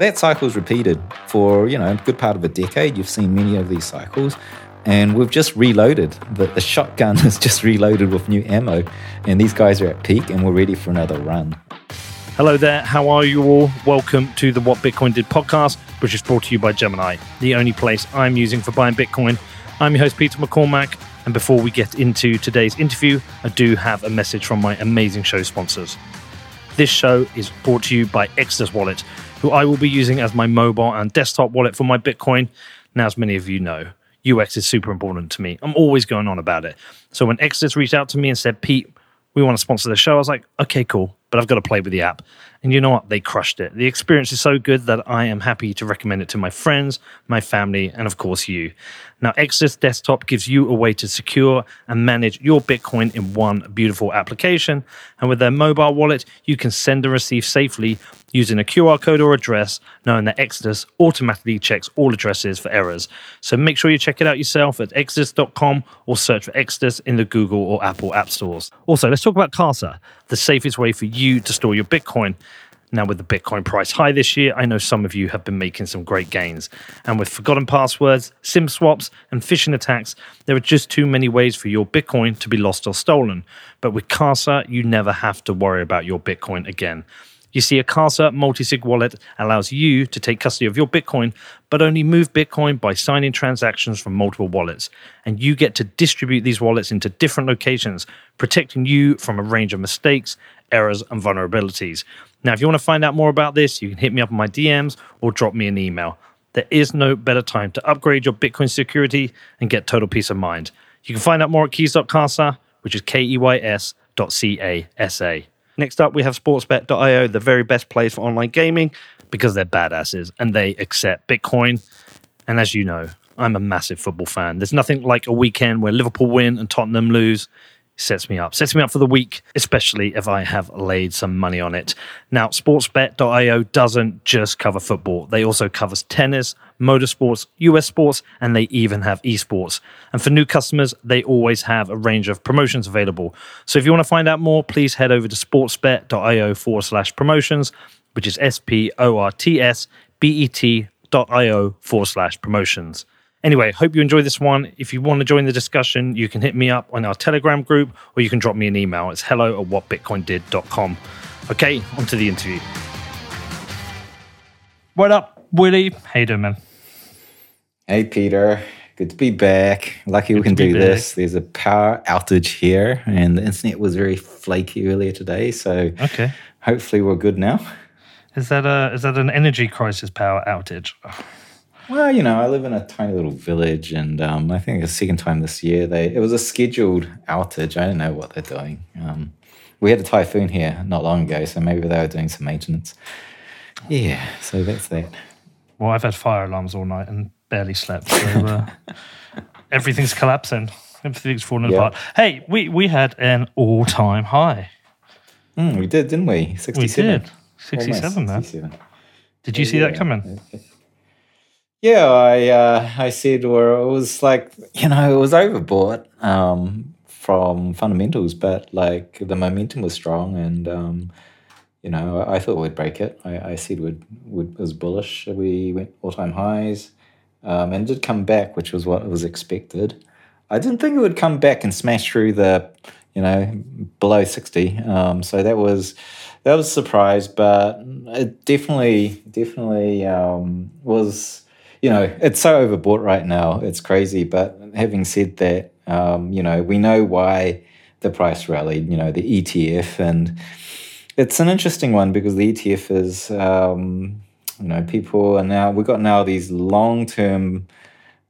that cycle's repeated for, you know, a good part of a decade. You've seen many of these cycles. And we've just reloaded. The, the shotgun is just reloaded with new ammo. And these guys are at peak and we're ready for another run. Hello there, how are you all? Welcome to the What Bitcoin Did podcast, which is brought to you by Gemini, the only place I'm using for buying Bitcoin. I'm your host, Peter McCormack. And before we get into today's interview, I do have a message from my amazing show sponsors. This show is brought to you by Exodus Wallet, who I will be using as my mobile and desktop wallet for my Bitcoin. Now, as many of you know, UX is super important to me. I'm always going on about it. So when Exodus reached out to me and said, Pete, we want to sponsor the show, I was like, okay, cool, but I've got to play with the app. And you know what? They crushed it. The experience is so good that I am happy to recommend it to my friends, my family, and of course you. Now, Exodus Desktop gives you a way to secure and manage your Bitcoin in one beautiful application. And with their mobile wallet, you can send and receive safely using a QR code or address, knowing that Exodus automatically checks all addresses for errors. So make sure you check it out yourself at exodus.com or search for Exodus in the Google or Apple app stores. Also, let's talk about Casa, the safest way for you to store your Bitcoin. Now, with the Bitcoin price high this year, I know some of you have been making some great gains. And with forgotten passwords, SIM swaps, and phishing attacks, there are just too many ways for your Bitcoin to be lost or stolen. But with Casa, you never have to worry about your Bitcoin again. You see, a Casa multi-sig wallet allows you to take custody of your Bitcoin, but only move Bitcoin by signing transactions from multiple wallets. And you get to distribute these wallets into different locations, protecting you from a range of mistakes, errors, and vulnerabilities. Now, if you want to find out more about this, you can hit me up on my DMs or drop me an email. There is no better time to upgrade your Bitcoin security and get total peace of mind. You can find out more at keys.casa, which is K E Y S dot C A S A. Next up, we have sportsbet.io, the very best place for online gaming because they're badasses and they accept Bitcoin. And as you know, I'm a massive football fan. There's nothing like a weekend where Liverpool win and Tottenham lose. Sets me up. Sets me up for the week, especially if I have laid some money on it. Now, sportsbet.io doesn't just cover football. They also covers tennis, motorsports, US sports, and they even have esports. And for new customers, they always have a range of promotions available. So if you want to find out more, please head over to sportsbet.io forward slash promotions, which is S P O R T S B E T dot io forward slash promotions. Anyway, hope you enjoy this one. If you want to join the discussion, you can hit me up on our Telegram group or you can drop me an email. It's hello at whatbitcoindid.com. Okay, on to the interview. What up, Willy? How you doing, man? Hey, Peter. Good to be back. Lucky we can to be do this. There's a power outage here, and the internet was very flaky earlier today. So Okay. hopefully we're good now. Is that a is that an energy crisis power outage? Well, you know, I live in a tiny little village, and um, I think the second time this year they it was a scheduled outage. I don't know what they're doing. Um, we had a typhoon here not long ago, so maybe they were doing some maintenance. Yeah, so that's that. Well, I've had fire alarms all night and barely slept. So uh, everything's collapsing. Everything's falling Yeah. apart. Hey, we we had an all time high. Mm, we did, didn't we? 67. We did. 67, man. 67. Did you see that coming? Yeah, I uh, I said, or it was like you know, it was overbought um, from fundamentals, but like the momentum was strong, and um, you know, I thought we'd break it. I, I said we'd, would was bullish. We went all time highs, um, and did come back, which was what was expected. I didn't think it would come back and smash through the, you know, below sixty. Um, so that was that was a surprise, but it definitely definitely um, was. You know, it's so overbought right now. It's crazy. But having said that, um, you know, we know why the price rallied. You know, the ETF, and it's an interesting one because the ETF is, um, you know, people are now we've got now these long term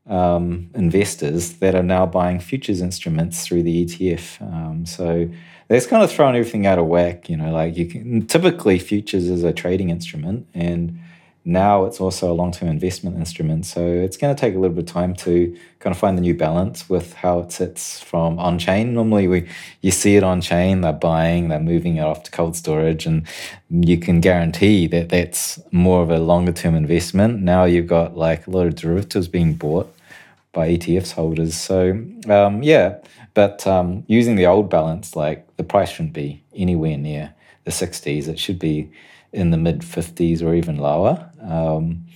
um, investors that are now buying futures instruments through the ETF. Um, so that's kind of thrown everything out of whack. You know, like you can typically futures is a trading instrument, and now it's also a long term investment instrument. So it's going to take a little bit of time to kind of find the new balance with how it sits from on chain. Normally, we you see it on chain, they're buying, they're moving it off to cold storage, and you can guarantee that that's more of a longer term investment. Now you've got like a lot of derivatives being bought by ETFs holders. So um, yeah, but um, using the old balance, like the price shouldn't be anywhere near the 60s. It should be in the mid 50s or even lower. Um,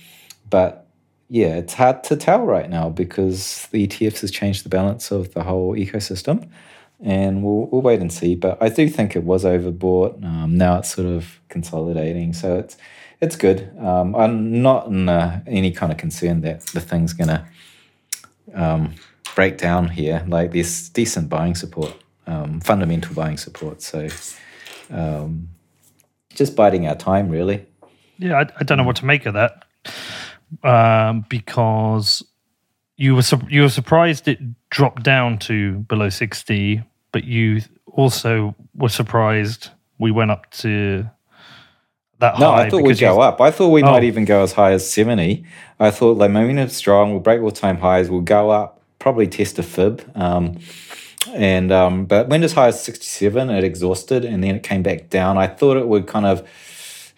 but yeah, it's hard to tell right now because the ETFs has changed the balance of the whole ecosystem. And we'll, we'll wait and see. But I do think it was overbought. Um, now it's sort of consolidating. So it's it's good. Um, I'm not in uh, any kind of concern that the thing's going to um, break down here. Like there's decent buying support, um, fundamental buying support. So um, just biding our time, really. Yeah, I, I, don't know what to make of that um, because you were su- you were surprised it dropped down to below sixty, but you also were surprised we went up to that no, high. I thought we'd go up. I thought we oh. might even go as high as 70. I thought like momentum strong, we'll break all time highs, we'll go up, probably test a fib. Um, and um, but went as high as 67, it exhausted, and then it came back down. I thought it would kind of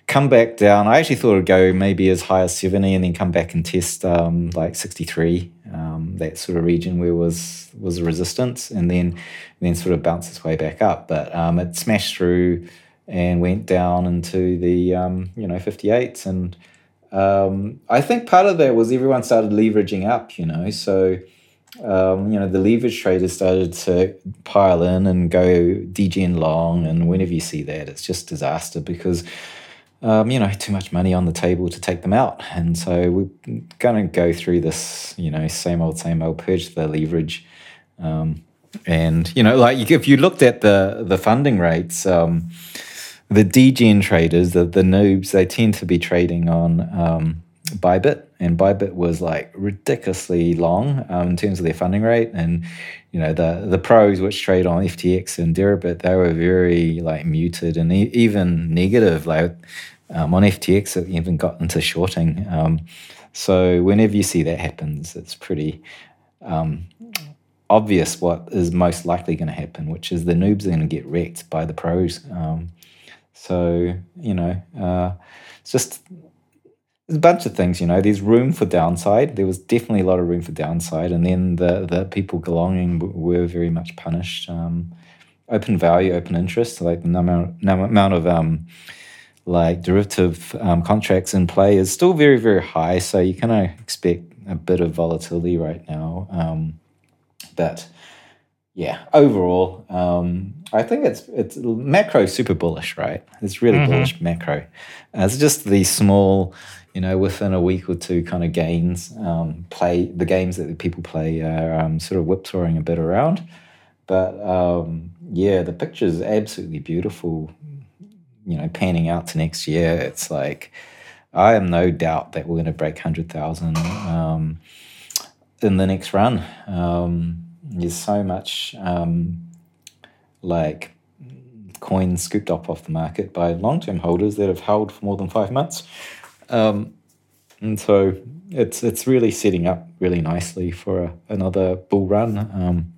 come back down. I actually thought it would go maybe as high as 70 and then come back and test um, like 63, um, that sort of region where was was resistance, and then then sort of bounce its way back up. But um, it smashed through and went down into the um, you know 58s and um, I think part of that was everyone started leveraging up you know so um, you know the leverage traders started to pile in and go degen long and whenever you see that it's just disaster because um, you know too much money on the table to take them out. And so we're going to go through this you know same old same old purge the leverage. Um, and you know like if you looked at the the funding rates um, the degen traders, the, the noobs, they tend to be trading on um, Bybit, and Bybit was like ridiculously long um, in terms of their funding rate. And you know the the pros which trade on FTX and Deribit, they were very like muted and e- even negative. Like um, on FTX, it even got into shorting. Um, so whenever you see that happens, it's pretty um, obvious what is most likely going to happen, which is the noobs are going to get wrecked by the pros. Um, so, you know, uh, it's just there's a bunch of things, you know, there's room for downside. There was definitely a lot of room for downside. And then the, the people belonging were very much punished. Um, open value, open interest, like the number, number amount of um, like derivative um, contracts in play is still very, very high. So you kind of expect a bit of volatility right now. Um, but yeah, overall, um, I think it's it's macro super bullish, right? It's really mm-hmm. bullish macro. Uh, it's just the small, you know, within a week or two kind of gains. Um, play the games that the people play are um, sort of whipsawing a bit around, but um, yeah, the picture is absolutely beautiful. You know, panning out to next year, it's like I am no doubt that we're going to break hundred thousand um, in the next run. Um, there's so much um, like coins scooped up off the market by long term holders that have held for more than five months. Um, and so it's it's really setting up really nicely for a, another bull run. Um,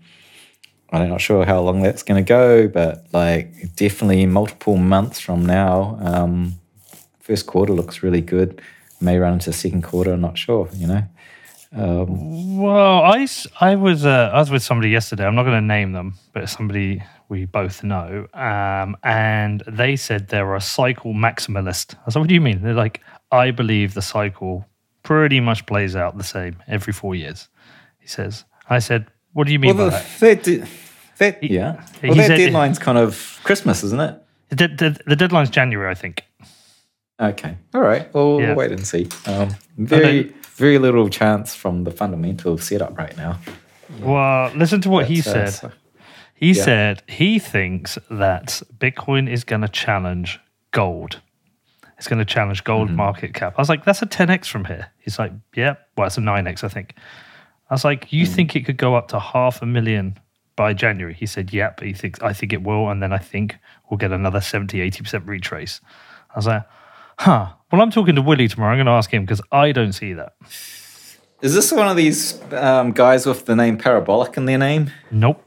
I'm not sure how long that's going to go, but like definitely multiple months from now. Um, first quarter looks really good. May run into second quarter. I'm not sure. You know. Um, well, I, I was uh, I was with somebody yesterday. I'm not going to name them, but somebody we both know, um, and they said they're a cycle maximalist. I said, "What do you mean?" They're like, "I believe the cycle pretty much plays out the same every four years." He says. I said, "What do you mean well, by that?" that yeah. Well, that said, deadline's kind of Christmas, isn't it? The, the, the deadline's January, I think. Okay. All right. Well, yeah. we'll wait and see. Um, very very little chance from the fundamental setup right now. Well, listen to what but, he uh, said. Uh, so, he yeah. said he thinks that Bitcoin is going to challenge gold. It's going to challenge gold mm-hmm. market cap. I was like, that's a 10x from here. He's like, yeah, well, it's a 9x, I think. I was like, you mm. think it could go up to half a million by January? He said, yep. He thinks, I think it will. And then I think we'll get another 70, 80% retrace. I was like, huh. Well, I'm talking to Willy tomorrow. I'm going to ask him because I don't see that. Is this one of these um, guys with the name Parabolic in their name? Nope.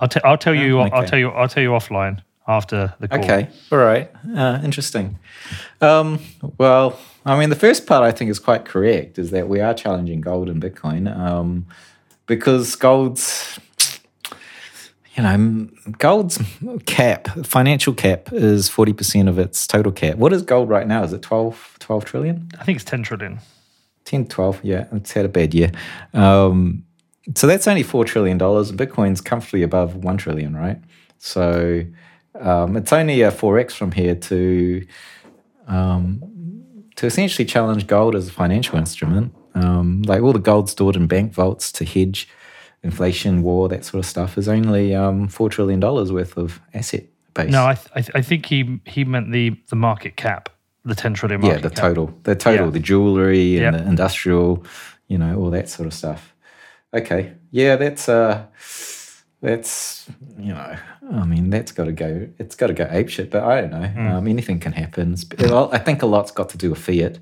I'll, t- I'll tell you. okay. I'll tell you. I'll tell you offline after the call. Okay. All right. Uh, interesting. Um, well, I mean, the first part I think is quite correct. Is that we are challenging gold and Bitcoin um, because gold's you know, gold's cap, financial cap is 40% of its total cap. What is gold right now? Is it 12, 12 trillion? I think it's 10 trillion. 10, 12, yeah. It's had a bad year. Um, so that's only $4 trillion. Bitcoin's comfortably above 1 trillion, right? So um, it's only a 4x from here to um, to essentially challenge gold as a financial instrument. Um, like all the gold stored in bank vaults to hedge inflation, war, that sort of stuff is only um, $4 trillion worth of asset base. No, I, th- I, th- I think he he meant the, the market cap, the 10 trillion market yeah, the cap. total, the total, Yeah. the jewelry and Yeah. the industrial, you know, all that sort of stuff. Okay, yeah, that's uh, that's you know, I mean, that's got to go. It's got to go ape shit. But I don't know. Hmm. Um, anything can happen. I think a lot's got to do with fiat,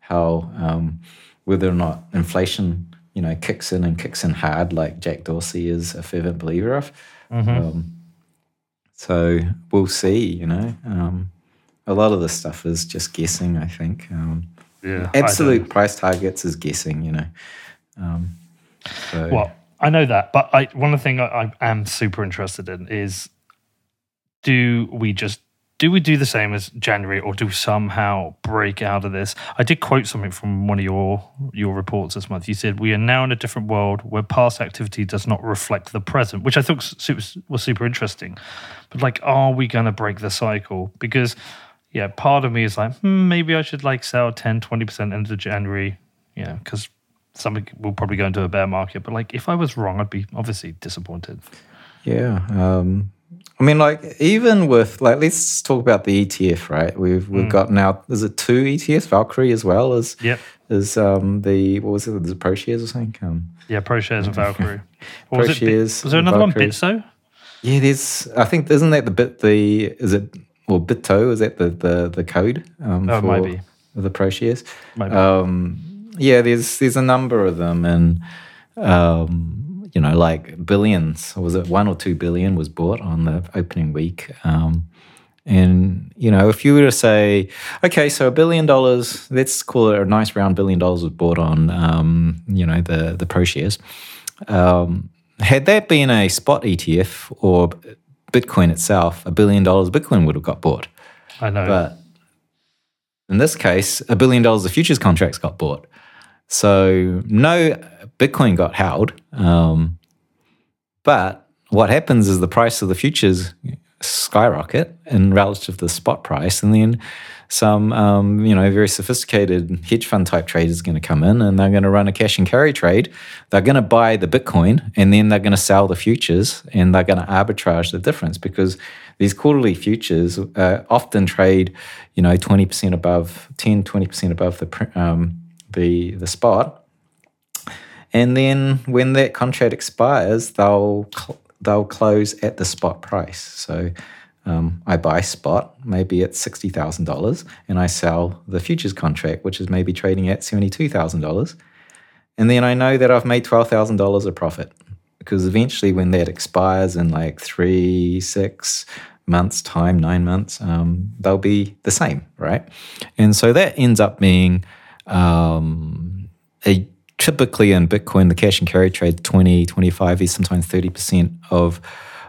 how um, whether or not inflation, you know, kicks in and kicks in hard, like Jack Dorsey is a fervent believer of. Mm-hmm. Um, so we'll see. You know, um, a lot of this stuff is just guessing. I think. Um, Yeah, I absolute price targets is guessing, you know. Um, so, Well, I know that, but I, one of the things I, I am super interested in is do we just do we do the same as January or do we somehow break out of this? I did quote something from one of your your reports this month. You said we are now in a different world where past activity does not reflect the present, which I thought was super, was super interesting. But like, are we going to break the cycle? Because yeah, part of me is like, hmm, maybe I should like sell 10, 20% into January, know, because something we'll probably go into a bear market. But like, if I was wrong, I'd be obviously disappointed. yeah. Um, I mean, like even with like, let's talk about the ETF, right? We've Mm. we've got now. Is it two ETFs? Valkyrie as well as Yep. is um the what was it? The ProShares or something? Um, Yeah, ProShares and Valkyrie. Pro was, it shares was there another one, Valkyrie. Bitso? yeah, there's. I think isn't that the bit the is it or Bitto? Is that the the the code? Um, Oh, it might be. the ProShares. Might be. Um, yeah, there's there's a number of them, and um, you know, like billions. Was it one or two billion was bought on the opening week? Um, and you know, if you were to say, okay, so a billion dollars, let's call it a nice round billion dollars was bought on, um, you know, the the pro shares. Um, had that been a spot ETF or Bitcoin itself, a billion dollars Bitcoin would have got bought. I know. But in this case, a billion dollars of futures contracts got bought. So no Bitcoin got held. Um, but what happens is the price of the futures skyrocket in relative to the spot price, and then some, um, you know, very sophisticated hedge fund type traders going to come in and they're going to run a cash and carry trade. They're going to buy the Bitcoin and then they're going to sell the futures and they're going to arbitrage the difference because these quarterly futures uh, often trade, you know, 20% above, 10, 20% above the, um, the, the spot. And then when that contract expires, they'll cl- they'll close at the spot price. So um, I buy spot, maybe at sixty thousand dollars, and I sell the futures contract, which is maybe trading at seventy two thousand dollars. And then I know that I've made twelve thousand dollars of profit because eventually, when that expires in like three, six months' time, nine months, um, they'll be the same, right? And so that ends up being um, a typically in Bitcoin, the cash and carry trade 20, 25 is sometimes 30% of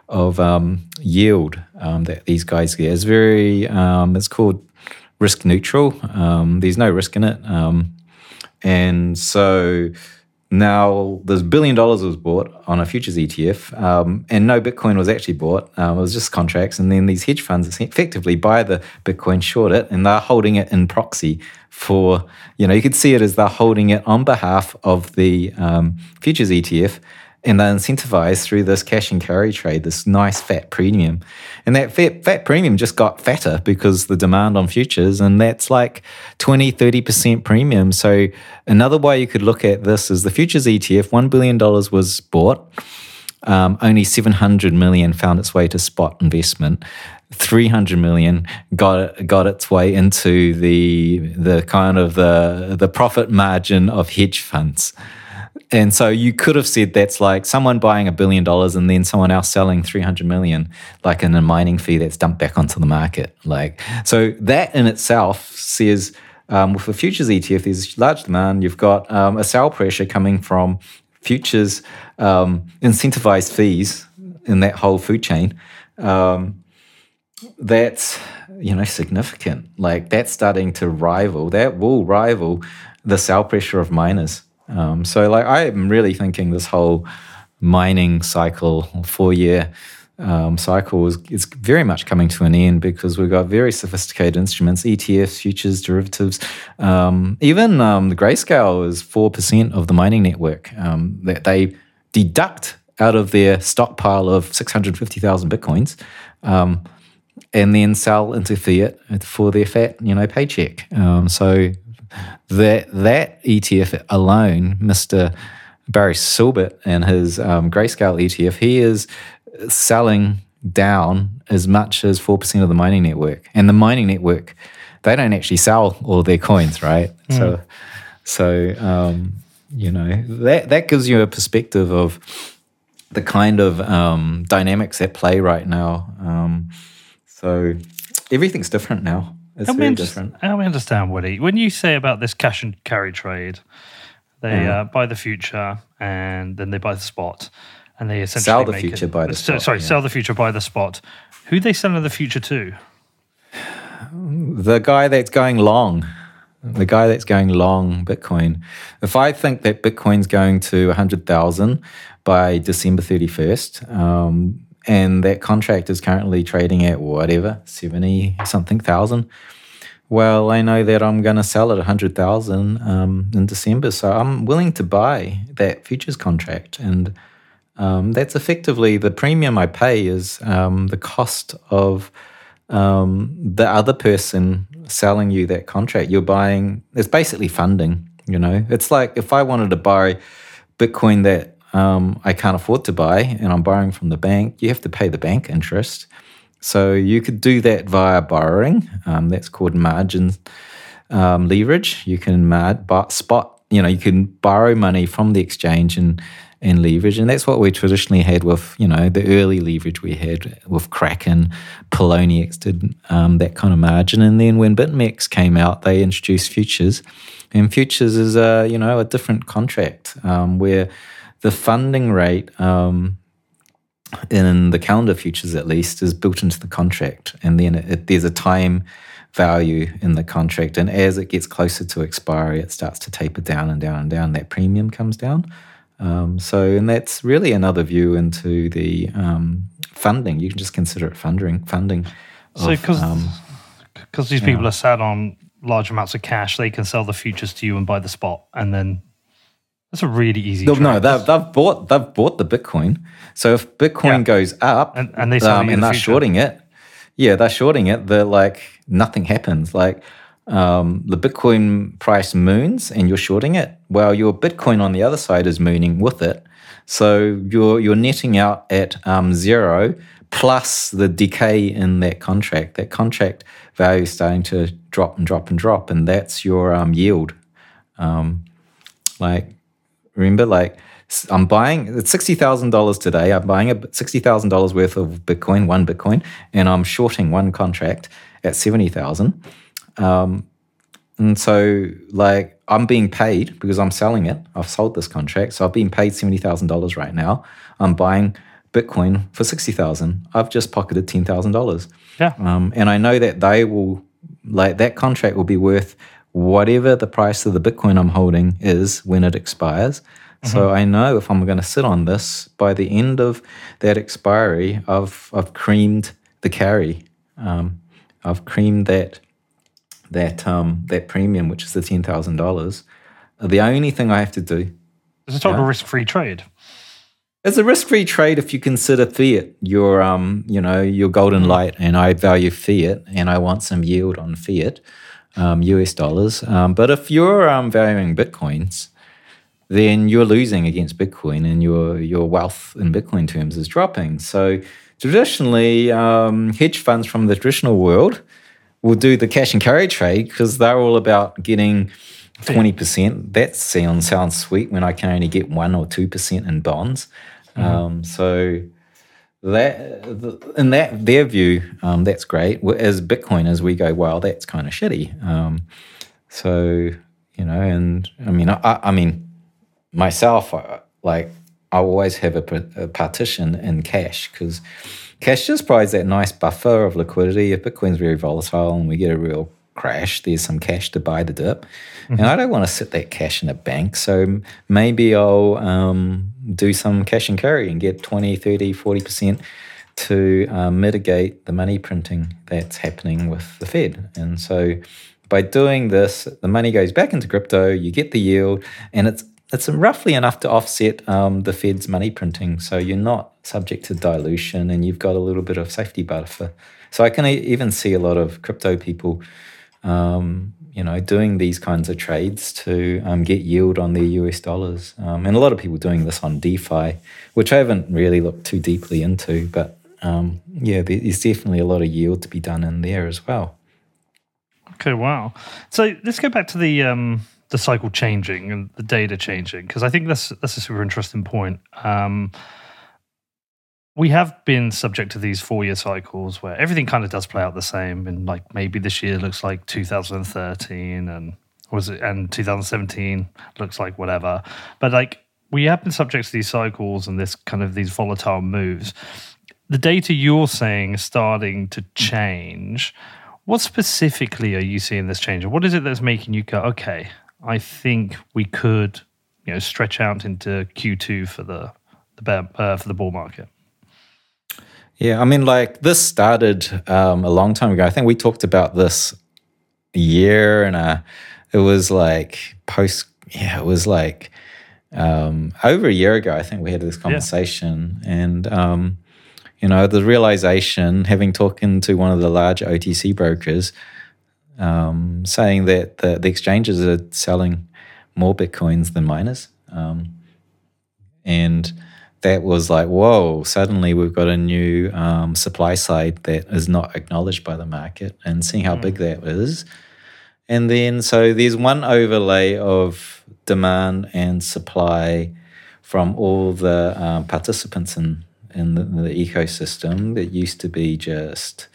of um, yield um, that these guys get. It's very, um, it's called risk neutral. Um, there's no risk in it. Um, and so now this billion dollars was bought on a futures ETF, um, and no Bitcoin was actually bought. Um, it was just contracts, and then these hedge funds effectively buy the Bitcoin, short it, and they're holding it in proxy for you know you could see it as they're holding it on behalf of the um, futures ETF. And they're incentivized through this cash and carry trade, this nice fat premium. And that fat, fat premium just got fatter because the demand on futures, and that's like 20, 30% premium. So, another way you could look at this is the futures ETF, $1 billion was bought. Um, only 700 million found its way to spot investment. 300 million got got its way into the the kind of the the profit margin of hedge funds. And so you could have said that's like someone buying a billion dollars and then someone else selling 300 million, like in a mining fee that's dumped back onto the market. Like, so that in itself says um, with a futures ETF, there's large demand. You've got um, a sell pressure coming from futures um, incentivized fees in that whole food chain, um, that's you know significant. Like that's starting to rival. That will rival the sell pressure of miners. Um, so like I'm really thinking this whole mining cycle, four year um, cycle is, is very much coming to an end because we've got very sophisticated instruments, ETFs, futures, derivatives. Um, even um, the grayscale is 4% of the mining network um, that they deduct out of their stockpile of 650,000 Bitcoins um, and then sell into fiat for their fat, you know, paycheck. Um, so that, that ETF alone, Mr. Barry Silbert and his grayscale ETF, he is selling down as much as 4% of the mining network. And the mining network, they don't actually sell all their coins, right? Mm. So, so um, you know, that, that gives you a perspective of the kind of um, dynamics at play right now. Um, so everything's different now. It's help very different. Help me understand, Woody. When you say about this cash and carry trade, they uh, buy the future and then they buy the spot and they essentially sell the future it, by the spot. Sorry, yeah. sell the future by the spot. Who they selling the future to? The guy that's going long. The guy that's going long Bitcoin. If I think that Bitcoin's going to 100,000 by December 31st, um, and that contract is currently trading at whatever, 70 something thousand, well, I know that I'm going to sell at 100,000 um, in December. So I'm willing to buy that futures contract. And um, that's effectively the premium I pay is um, the cost of um, the other person selling you that contract. You're buying, it's basically funding, you know. It's like if I wanted to buy Bitcoin that um, I can't afford to buy and I'm borrowing from the bank, you have to pay the bank interest. So you could do that via borrowing. Um, that's called margin um, leverage. You can mar- spot, you know, you can borrow money from the exchange and and leverage. And that's what we traditionally had with, you know, the early leverage we had with Kraken, Poloniex did um, that kind of margin. And then when BitMEX came out, they introduced futures. And futures is a, you know, a different contract um, where the funding rate um, in the calendar futures at least is built into the contract. And then it, it, there's a time value in the contract. And as it gets closer to expiry, it starts to taper down and down and down. That premium comes down. Um, so, and that's really another view into the um, funding. You can just consider it funding. Funding. So, because um, these people are sat on large amounts of cash, they can sell the futures to you and buy the spot, and then that's a really easy. No, no they've, they've bought they've bought the Bitcoin. So if Bitcoin yeah. goes up and, and they um, and the they're future. shorting it, yeah, they're shorting it. They're like nothing happens. Like um, the Bitcoin price moons and you're shorting it, well, your Bitcoin on the other side is mooning with it. So you're you're netting out at um, zero plus the decay in that contract. That contract value is starting to drop and drop and drop, and that's your um, yield. Um, like remember, like I'm buying it's sixty thousand dollars today. I'm buying a sixty thousand dollars worth of Bitcoin, one Bitcoin, and I'm shorting one contract at seventy thousand. Um, and so, like, I'm being paid because I'm selling it. I've sold this contract, so I've been paid seventy thousand dollars right now. I'm buying Bitcoin for sixty thousand. I've just pocketed ten thousand dollars. Yeah. Um, and I know that they will, like, that contract will be worth whatever the price of the Bitcoin I'm holding is when it expires. Mm-hmm. So I know if I'm going to sit on this by the end of that expiry, I've I've creamed the carry. Um, I've creamed that that um, that premium, which is the ten thousand dollars. The only thing I have to do. It's a total yeah, risk-free trade. It's a risk-free trade if you consider fiat your um you know your golden light, and I value fiat, and I want some yield on fiat, um, US dollars. Um, but if you're um, valuing bitcoins, then you're losing against Bitcoin, and your your wealth in Bitcoin terms is dropping. So traditionally, um, hedge funds from the traditional world will do the cash and carry trade because they're all about getting 20%. That sounds sounds sweet when I can only get 1 or 2% in bonds. Mm-hmm. Um, so that in that their view, um, that's great. As Bitcoiners, we go, well, that's kind of shitty. Um, so you know, and I mean, I, I mean, myself, like I always have a, a partition in cash because cash just provides that nice buffer of liquidity. If Bitcoin's very volatile and we get a real crash, there's some cash to buy the dip. Mm-hmm. And I don't want to sit that cash in a bank. So maybe I'll um, do some cash and carry and get 20, 30, 40% to um, mitigate the money printing that's happening with the Fed. And so by doing this, the money goes back into crypto, you get the yield, and it's it's roughly enough to offset um, the Fed's money printing. So you're not subject to dilution and you've got a little bit of safety buffer. So I can even see a lot of crypto people, um, you know, doing these kinds of trades to um, get yield on their US dollars. Um, and a lot of people doing this on DeFi, which I haven't really looked too deeply into. But um, yeah, there's definitely a lot of yield to be done in there as well. Okay, wow. So let's go back to the um, the cycle changing and the data changing because I think that's that's a super interesting point. Um, we have been subject to these four year cycles where everything kind of does play out the same, and like maybe this year looks like 2013, and was it and 2017 looks like whatever, but like we have been subject to these cycles and this kind of these volatile moves. The data you're saying is starting to change. What specifically are you seeing this change? What is it that's making you go, okay, I think we could, you know, stretch out into Q2 for the the bear, uh, for the bull market. Yeah, I mean, like this started um, a long time ago. I think we talked about this a year and a, it was like post. Yeah, it was like um, over a year ago. I think we had this conversation, yeah. and um, you know, the realization, having talking to one of the large OTC brokers, um, saying that the, the, exchanges are selling more bitcoins than miners. Um, and that was like, whoa, suddenly we've got a new um, supply side that is not acknowledged by the market and seeing how mm. big that is. And then, so there's one overlay of demand and supply from all the um, participants in, in the, the, ecosystem that used to be just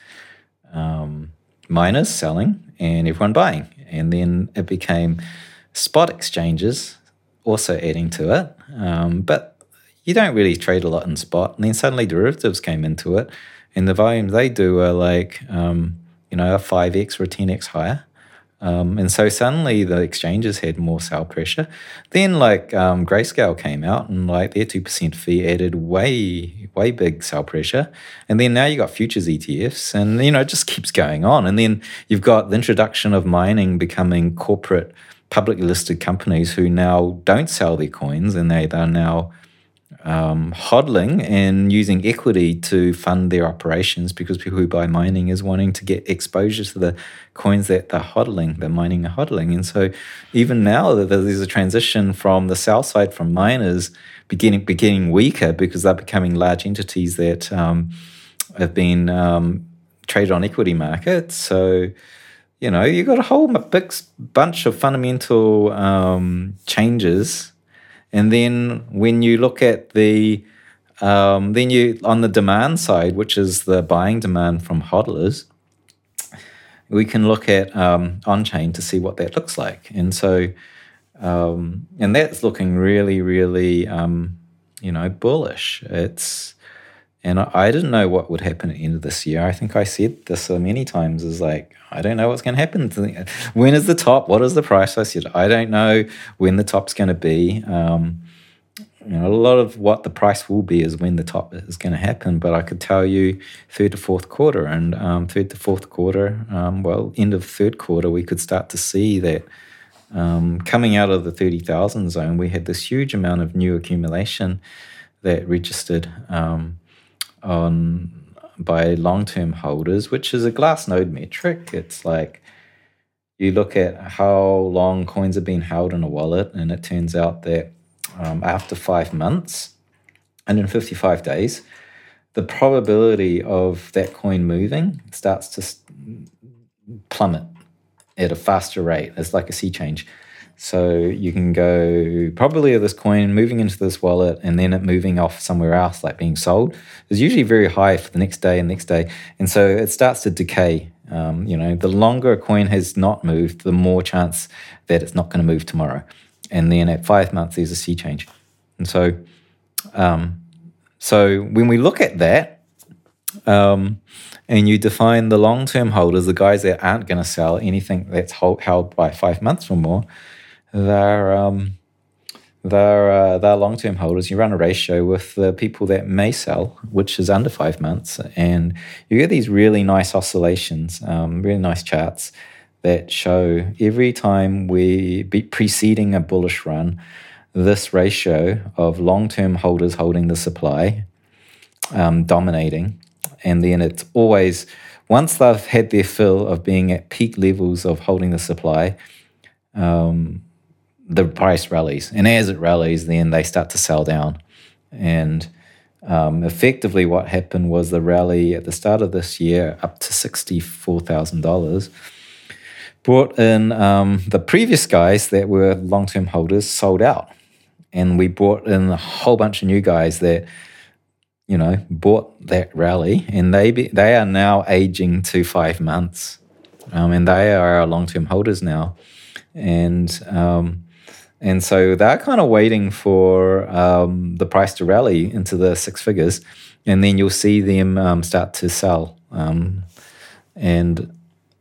um, miners selling and everyone buying. And then it became spot exchanges also adding to it. Um, but you don't really trade a lot in spot. And then suddenly derivatives came into it, and the volumes they do are like, um, you know, a 5x or a 10x higher. Um, and so suddenly the exchanges had more sell pressure. Then like um, Grayscale came out and like their two percent fee added way way big sell pressure. And then now you got futures ETFs, and you know it just keeps going on. And then you've got the introduction of mining becoming corporate publicly listed companies who now don't sell their coins and they are now um, hodling and using equity to fund their operations because people who buy mining is wanting to get exposure to the coins that they're hodling, they're mining and hodling. And so even now there's a transition from the south side from miners beginning beginning weaker because they're becoming large entities that um, have been um, traded on equity markets. So you know you've got a whole big bunch of fundamental um, changes and then when you look at the um, then you on the demand side, which is the buying demand from hodlers, we can look at um, on chain to see what that looks like. And so, um, and that's looking really, really, um, you know, bullish. It's and I, didn't know what would happen at the end of this year. I think I said this so many times is like, I don't know what's going to happen. When is the top? What is the price? I said, I don't know when the top's going to be. Um, you know, a lot of what the price will be is when the top is going to happen. But I could tell you third to fourth quarter, and um, third to fourth quarter, um, well, end of third quarter, we could start to see that um, coming out of the 30,000 zone, we had this huge amount of new accumulation that registered. Um, on by long-term holders, which is a Glassnode metric. It's like you look at how long coins have been held in a wallet, and it turns out that um, after five months and in 55 days, the probability of that coin moving starts to plummet at a faster rate. It's like a sea change. So you can go probably of this coin moving into this wallet and then it moving off somewhere else, like being sold, is usually very high for the next day and next day. And so it starts to decay. Um, you know, the longer a coin has not moved, the more chance that it's not going to move tomorrow. And then at five months, there's a sea change. And so Um, so when we look at that, um, and you define the long-term holders, the guys that aren't going to sell anything that's hold, held by five months or more, they're um, they're uh, they're long-term holders. You run a ratio with the people that may sell, which is under five months, and you get these really nice oscillations, um, really nice charts that show every time we be preceding a bullish run, this ratio of long-term holders holding the supply, um, dominating, and then it's always once they've had their fill of being at peak levels of holding the supply. Um, the price rallies. And as it rallies, then they start to sell down. And um, effectively, what happened was the rally at the start of this year up to $64,000 brought in um, the previous guys that were long term holders sold out. And we brought in a whole bunch of new guys that, you know, bought that rally and they, be, they are now aging to five months. Um, and they are our long term holders now. And um, and so they're kind of waiting for um, the price to rally into the six figures, and then you'll see them um, start to sell. Um, and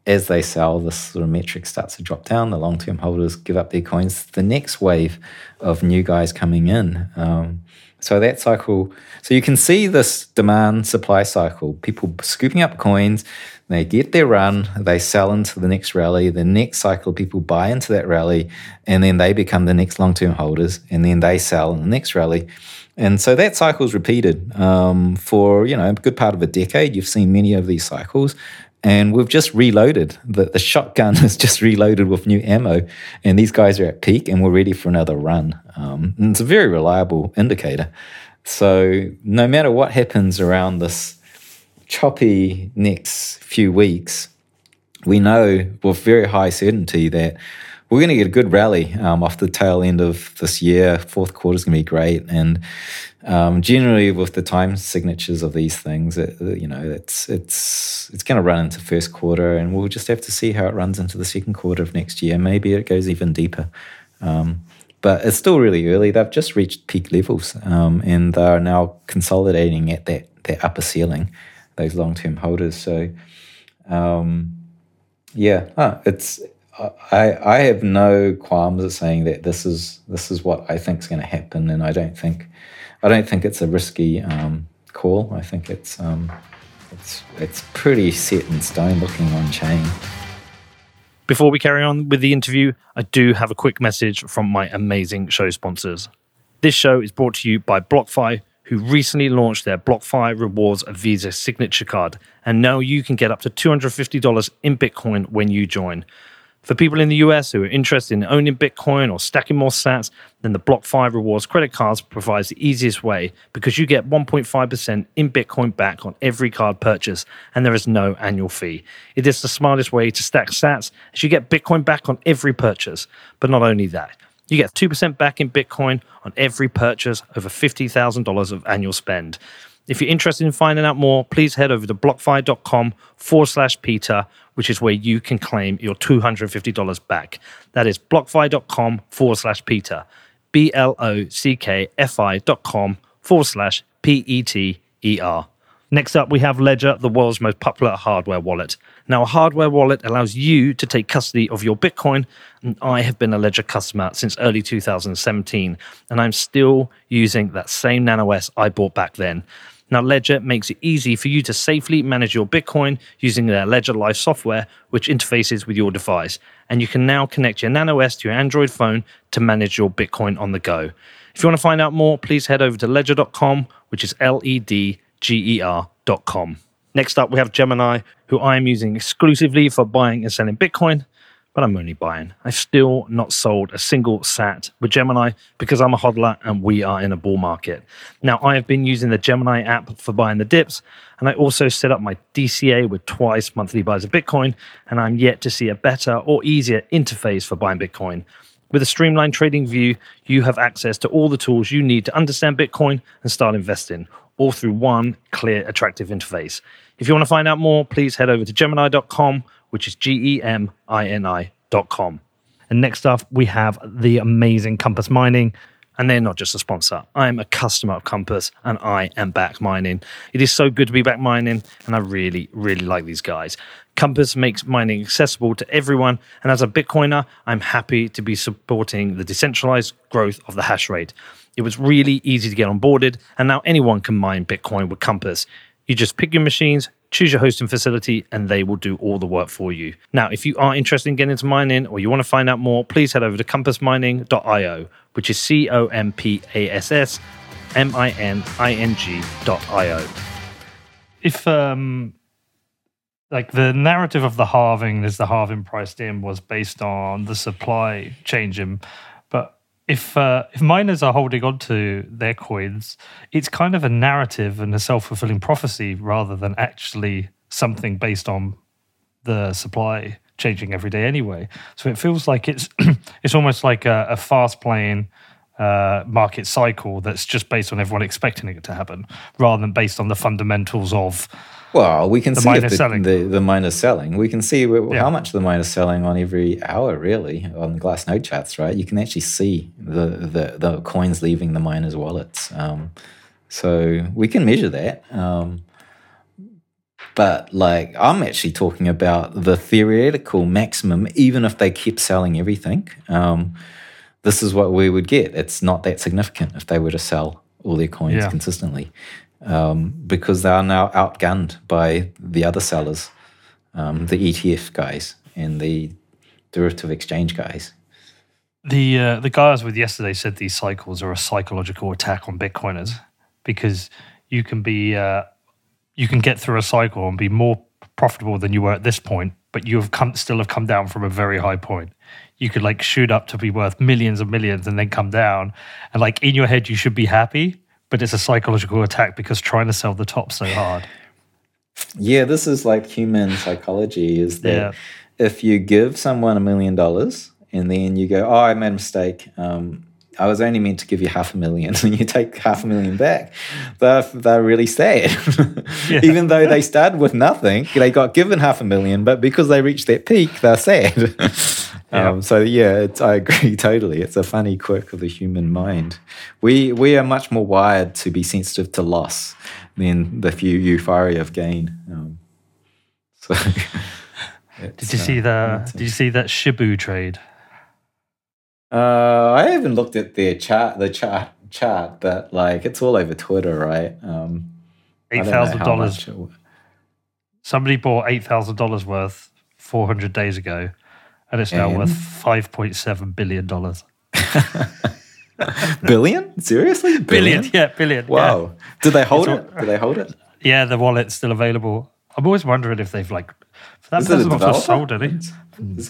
as they sell, this sort of metric starts to drop down. The long term holders give up their coins. The next wave of new guys coming in. Um, so that cycle, so you can see this demand supply cycle, people scooping up coins, they get their run, they sell into the next rally, the next cycle, people buy into that rally, and then they become the next long term holders, and then they sell in the next rally. And so that cycle is repeated um, for you know a good part of a decade. You've seen many of these cycles, and we've just reloaded. The, the shotgun is just reloaded with new ammo, and these guys are at peak, and we're ready for another run. Um, it's a very reliable indicator. So no matter what happens around this choppy next few weeks, we know with very high certainty that we're going to get a good rally um, off the tail end of this year. Fourth quarter is going to be great, and um, generally with the time signatures of these things, it, you know, it's it's it's going to run into first quarter, and we'll just have to see how it runs into the second quarter of next year. Maybe it goes even deeper. Um, but it's still really early. They've just reached peak levels, um, and they are now consolidating at that that upper ceiling those long term holders. So, um, yeah, ah, it's I I have no qualms at saying that this is this is what I think is going to happen, and I don't think I don't think it's a risky um, call. I think it's um, it's it's pretty set in stone, looking on chain. Before we carry on with the interview, I do have a quick message from my amazing show sponsors. This show is brought to you by BlockFi, who recently launched their BlockFi Rewards Visa signature card. And now you can get up to $250 in Bitcoin when you join. For people in the US who are interested in owning Bitcoin or stacking more sats, then the BlockFi Rewards credit cards provides the easiest way because you get 1.5% in Bitcoin back on every card purchase and there is no annual fee. It is the smartest way to stack sats as you get Bitcoin back on every purchase. But not only that, you get 2% back in Bitcoin on every purchase over $50,000 of annual spend. If you're interested in finding out more, please head over to blockfi.com forward slash Peter, which is where you can claim your $250 back. That is blockfi.com forward slash Peter. B L O C K F I dot com forward slash P E T E R. Next up, we have Ledger, the world's most popular hardware wallet. Now, a hardware wallet allows you to take custody of your Bitcoin, and I have been a Ledger customer since early 2017, and I'm still using that same Nano S I bought back then. Now, Ledger makes it easy for you to safely manage your Bitcoin using their Ledger Live software, which interfaces with your device. And you can now connect your Nano S to your Android phone to manage your Bitcoin on the go. If you want to find out more, please head over to ledger.com, which is L E D G E R.com. Next up, we have Gemini, who I am using exclusively for buying and selling Bitcoin but I'm only buying. I've still not sold a single sat with Gemini because I'm a hodler and we are in a bull market. Now, I have been using the Gemini app for buying the dips, and I also set up my DCA with twice monthly buys of Bitcoin, and I'm yet to see a better or easier interface for buying Bitcoin. With a streamlined trading view, you have access to all the tools you need to understand Bitcoin and start investing, all through one clear, attractive interface. If you want to find out more, please head over to Gemini.com which is G E M I N I.com. And next up, we have the amazing Compass Mining. And they're not just a sponsor. I am a customer of Compass and I am back mining. It is so good to be back mining, and I really, really like these guys. Compass makes mining accessible to everyone. And as a Bitcoiner, I'm happy to be supporting the decentralized growth of the hash rate. It was really easy to get onboarded, and now anyone can mine Bitcoin with Compass. You just pick your machines, choose your hosting facility, and they will do all the work for you. Now, if you are interested in getting into mining or you want to find out more, please head over to compassmining.io, which is C O M P A S S M I N I N G.io. If, um, like the narrative of the halving, there's the halving priced in, was based on the supply changing. But if uh, if miners are holding on to their coins, it's kind of a narrative and a self fulfilling prophecy rather than actually something based on the supply changing every day anyway. So it feels like it's it's almost like a, a fast playing uh, market cycle that's just based on everyone expecting it to happen, rather than based on the fundamentals of Well, we can The see if the, the the miner's selling. We can see Yeah. how much the miner's selling on every hour, really, on the Glassnode charts, right? You can actually see the the, the coins leaving the miners' wallets. Um, so we can measure that. Um, but like, I'm actually talking about the theoretical maximum, even if they kept selling everything. Um, this is what we would get. It's not that significant if they were to sell all their coins Yeah. consistently um, because they are now outgunned by the other sellers, um, the ETF guys and the derivative exchange guys. The uh, the guy I was with yesterday said these cycles are a psychological attack on Bitcoiners because you can be uh, you can get through a cycle and be more profitable than you were at this point, but you have come still have come down from a very high point. You could like shoot up to be worth millions and millions and then come down, and like in your head you should be happy, but it's a psychological attack because trying to sell the top so hard. Yeah, this is like human psychology is that Yeah. if you give someone a million dollars and then you go, Oh, I made a mistake. Um, I was only meant to give you half a million, and you take half a million back. They're, they're really sad. Yeah. Even though they started with nothing, they got given half a million, but because they reached that peak, they're sad. Yeah. Um, so yeah, it's, I agree totally. It's a funny quirk of the human mind. We we are much more wired to be sensitive to loss than the few euphoria of gain. Um, so Did you see the Did you see that Shibu trade? Uh, I haven't looked at their chart, the chart chart, but like it's all over Twitter, right? Um, Eight thousand dollars Somebody bought eight thousand dollars worth four hundred days ago, and it's now And? worth five point seven billion dollars. Billion? Seriously? Billion, yeah, billion. yeah. Wow. Did they hold It's it? Did they hold it? Yeah, the wallet's still available. I'm always wondering if they've like that Is person must have sold any.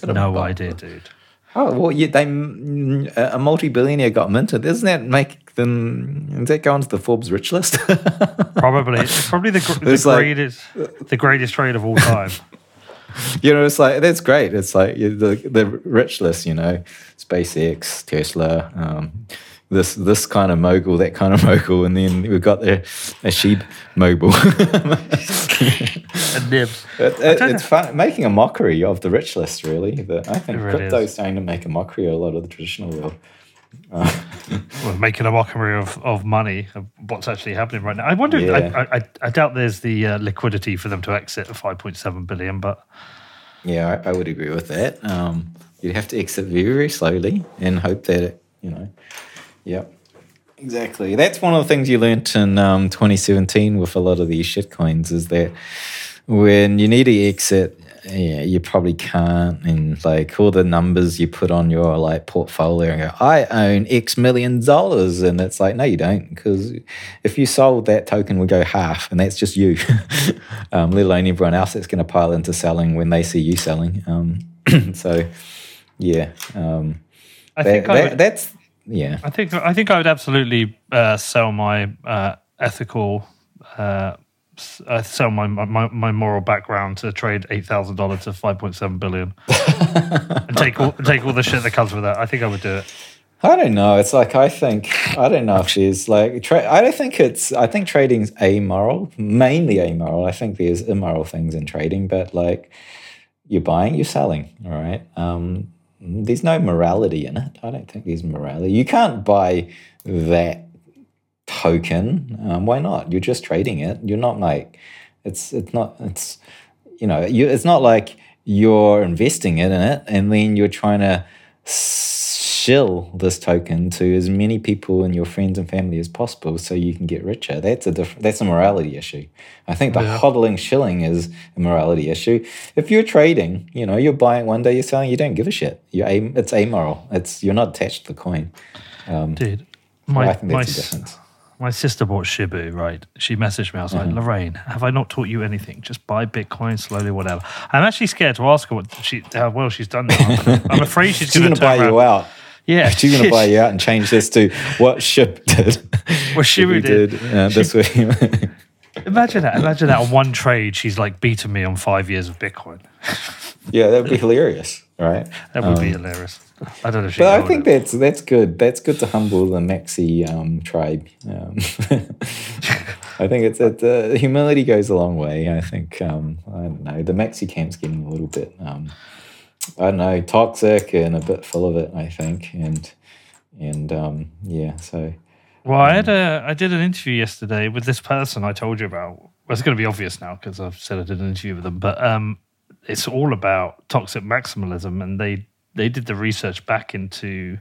No idea, dude. Oh well, yeah, they a multi-billionaire got minted. Doesn't that make them? Does that go onto the Forbes rich list? Probably, it's probably the, the It's like- greatest, the greatest trade of all time. you know, it's like that's great. It's like the the rich list. You know, SpaceX, Tesla, um, this this kind of mogul, that kind of mogul, and then we've got the a sheep mogul. and nibs. It, it, it's fun making a mockery of the rich list, really. But I think really crypto's is. starting to make a mockery of a lot of the traditional world. We're making a mockery of, of money, of what's actually happening right now. I wonder. Yeah. I, I, I doubt there's the uh, liquidity for them to exit at 5.7 billion, but Yeah, I, I would agree with that. Um, you'd have to exit very, very slowly and hope that it, you know, yep. Exactly. That's one of the things you learnt in um, 2017 with a lot of these shitcoins is that when you need to exit, yeah, you probably can't. And like all the numbers you put on your like portfolio and go, I own X million dollars. And it's like, no, you don't. Because if you sold that token would go half and that's just you, um, let alone everyone else that's going to pile into selling when they see you selling. Um, so yeah, um, I that- think I that- would, that's, yeah. I think I think I would absolutely uh, sell my uh, ethical, uh, uh, sell my, my my moral background to trade eight thousand dollars to five point seven billion, and take all take all the shit that comes with that. I think I would do it. I don't know. It's like I think I don't know if she's like tra- I don't think it's I think trading's amoral, mainly amoral. I think there's immoral things in trading, but like you're buying, you're selling. All right. Um, there's no morality in it. I don't think there's morality. You can't buy that token. Um, why not? You're just trading it. You're not like it's it's not it's you know you it's not like you're investing in it and then you're trying to shill this token to as many people and your friends and family as possible so you can get richer. That's a different that's a morality issue. I think the Yeah. hodling shilling is a morality issue. If you're trading, you know, you're buying one day, you're selling, you don't give a shit. You're a, it's amoral. It's you're not attached to the coin. Um, Dude, I my think my that's the difference. my sister bought Shibu, right? She messaged me. I was Mm-hmm. like, Lorraine, have I not taught you anything? Just buy Bitcoin slowly, whatever. I'm actually scared to ask her what she, how well she's done that. I'm afraid she's, She's going to buy you out. Yeah, She's gonna buy you out and change this to what Ship did. What Shibu He did. uh, this week. Imagine that. Imagine that on one trade, she's like beaten me on five years of Bitcoin. yeah, that would be hilarious, right? That would be hilarious. I don't know Um, But I think it. that's that's good. That's good to humble the Maxi um, tribe. Um, I think it's it, uh, humility goes a long way. I think um, I don't know the Maxi camp's getting a little bit um, I don't know toxic and a bit full of it. I think and and um, yeah. So Well, I had a I did an interview yesterday with this person I told you about. Well, it's going to be obvious now because I've said I did an interview with them, but um, it's all about toxic maximalism, and they they did the research back into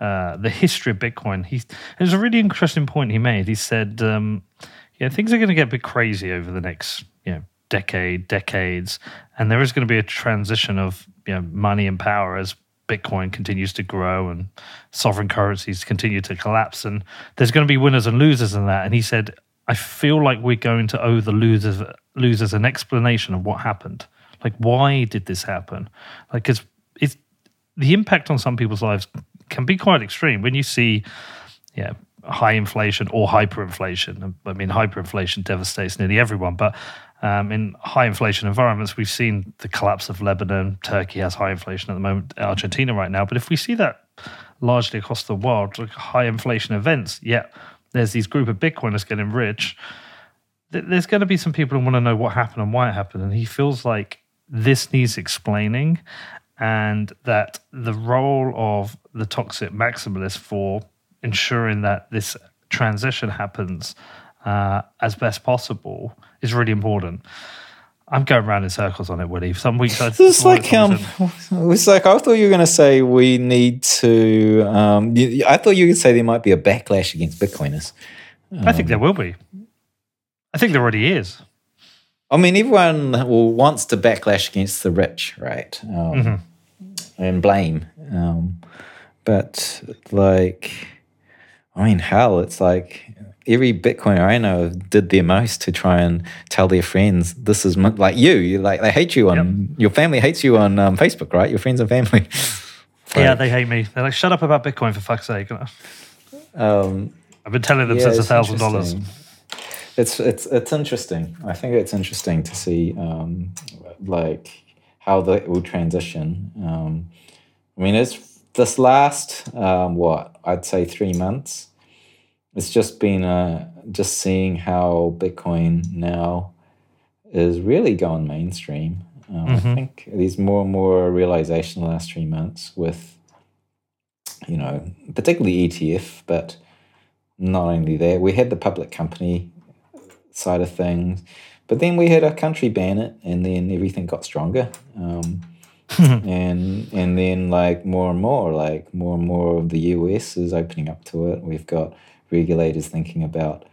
uh, the history of Bitcoin. He there's a really interesting point he made. He said, um, "Yeah, things are going to get a bit crazy over the next you know decade, decades, and there is going to be a transition of you know money and power as Bitcoin continues to grow and sovereign currencies continue to collapse, and there's going to be winners and losers in that." And he said, "I feel like we're going to owe the losers losers an explanation of what happened. Like, why did this happen? Like, because it's the impact on some people's lives can be quite extreme when you see, yeah." High inflation or hyperinflation. I mean, hyperinflation devastates nearly everyone, but um, in high inflation environments, we've seen the collapse of Lebanon. Turkey has high inflation at the moment, Argentina right now. But if we see that largely across the world, like high inflation events, yeah, there's these group of Bitcoiners getting rich. Th- There's going to be some people who want to know what happened and why it happened. And he feels like this needs explaining and that the role of the toxic maximalist for ensuring that this transition happens uh, as best possible is really important. I'm going around in circles on it, Willy. Some weeks I it's like um, it's like I thought you were going to say we need to. Um, you- I thought you could say there might be a backlash against Bitcoiners. I think there will be. I think there already is. I mean, everyone will, wants to backlash against the rich, right? Um, Mm-hmm. And blame. Um, but, like, I mean, hell, it's like every Bitcoiner I know did their most to try and tell their friends, this is like you. you like, they hate you on, your family hates you on um, Facebook, right? Your friends and family. Yeah, they hate me. They're like, shut up about Bitcoin for fuck's sake. Um, I've been telling them Yeah, since a it's thousand dollars. interesting. It's it's it's interesting. I think it's interesting to see um, like how that will transition. Um, I mean, it's this last um, what I'd say three months. It's just been uh, just seeing how Bitcoin now is really going mainstream. Um, I think there's more and more realization the last three months with, you know, particularly ETF, but not only that, we had the public company side of things, but then we had a country ban it, and then everything got stronger. Um, and and then like more and more, like more and more of the US is opening up to it. We've got regulators thinking about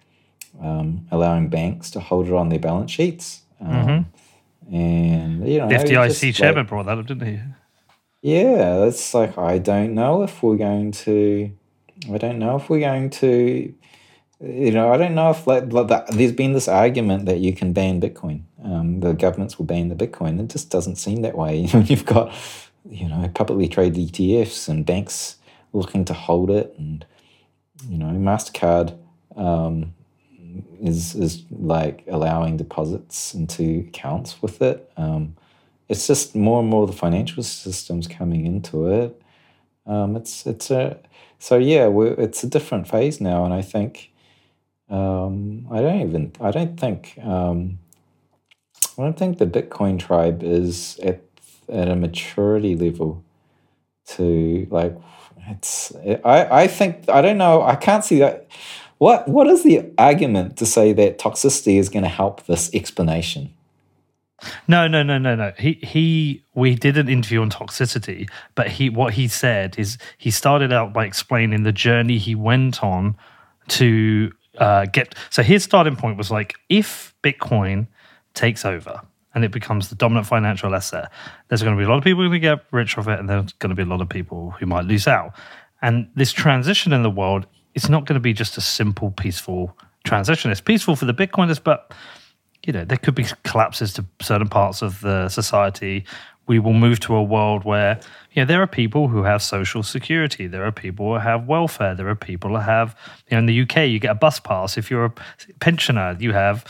um, allowing banks to hold it on their balance sheets. Um, And you know, The FDIC like- chairman brought that up, didn't he? yeah, it's like I don't know if we're going to. I don't know if we're going to. You know, I don't know if like, like there's been this argument that you can ban Bitcoin. Um, the governments will ban the Bitcoin. It just doesn't seem that way. You've got, you know, publicly traded ETFs and banks looking to hold it, and you know, Mastercard um, is is like allowing deposits into accounts with it. Um, it's just more and more the financial systems coming into it. Um, it's it's a so yeah, it's a different phase now, and I think um, I don't even I don't think um, I don't think the Bitcoin tribe is at at a maturity level to like it's I, I think I don't know I can't see that what what is the argument to say that toxicity is going to help this explanation no, no, no, no, no. He he. We did an interview on toxicity, but he what he said is he started out by explaining the journey he went on to uh, get. So his starting point was like, if Bitcoin takes over and it becomes the dominant financial asset, there's going to be a lot of people going to get rich off it, and there's going to be a lot of people who might lose out. And this transition in the world, it's not going to be just a simple, peaceful transition. It's peaceful for the Bitcoiners, but you know, there could be collapses to certain parts of the society. We will move to a world where, you know, there are people who have social security. There are people who have welfare. There are people who have, you know, in the UK, you get a bus pass. If you're a pensioner, you have,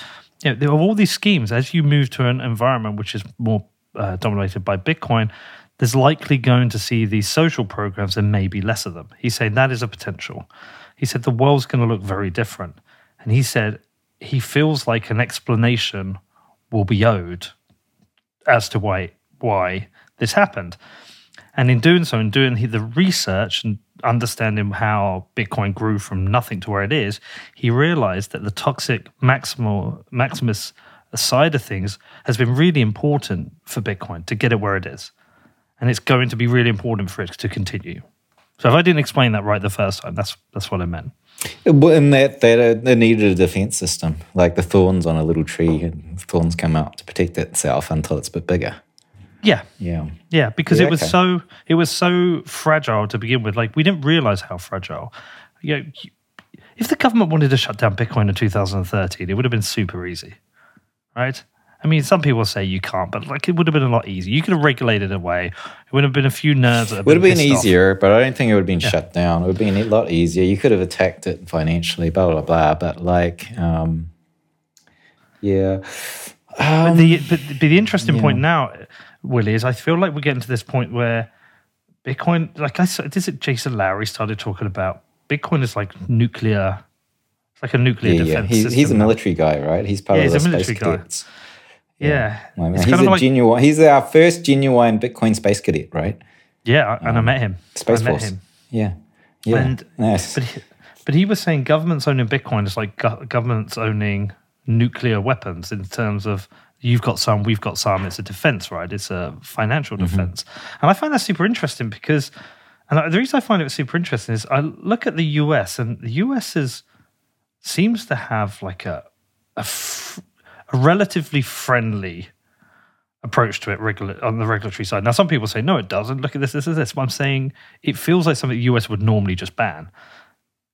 you know, there are all these schemes. As you move to an environment which is more uh, dominated by Bitcoin, there's likely going to see these social programs and maybe less of them. He's saying that is a potential. He said the world's going to look very different. And he said he feels like an explanation will be owed as to why why this happened. And in doing so, in doing the research and understanding how Bitcoin grew from nothing to where it is, he realized that the toxic maximal maximus side of things has been really important for Bitcoin to get it where it is. And it's going to be really important for it to continue. So if I didn't explain that right the first time, that's that's what I meant. And that that it needed a defense system, like the thorns on a little tree, and thorns come out to protect itself until it's a bit bigger. Yeah, yeah, yeah. Because yeah, it was okay. so it was so fragile to begin with. Like we didn't realize how fragile. You know, if the government wanted to shut down Bitcoin in 2013, it would have been super easy, right? I mean, some people say you can't, but like it would have been a lot easier. You could have regulated it away. It would have been a few nerds. That would have been, been easier, off. but I don't think it would have been yeah. shut down. It would have been a lot easier. You could have attacked it financially, blah blah blah. But like, um, yeah. Um, but the but, but the interesting yeah. point now, Willy, is I feel like we're getting to this point where Bitcoin, like I said, is it Jason Lowery started talking about Bitcoin is like nuclear. It's like a nuclear yeah, defense. Yeah. He's, he's, a military guy, right? He's part yeah, of he's the a military space guy. Cadets. Yeah, yeah. he's a like, genuine. He's our first genuine Bitcoin space cadet, right? Yeah, and um, I met him. Space I Force. Met him. Yeah, yeah. And nice. But he, but he was saying governments owning Bitcoin is like go- governments owning nuclear weapons in terms of you've got some, we've got some. It's a defense, right? It's a financial mm-hmm. defense, and I find that super interesting because, and the reason I find it super interesting is I look at the US, and the US is seems to have like a a a relatively friendly approach to it regula- on the regulatory side. Now, some people say, no, it doesn't. Look at this, this, is this. But I'm saying it feels like something the US would normally just ban.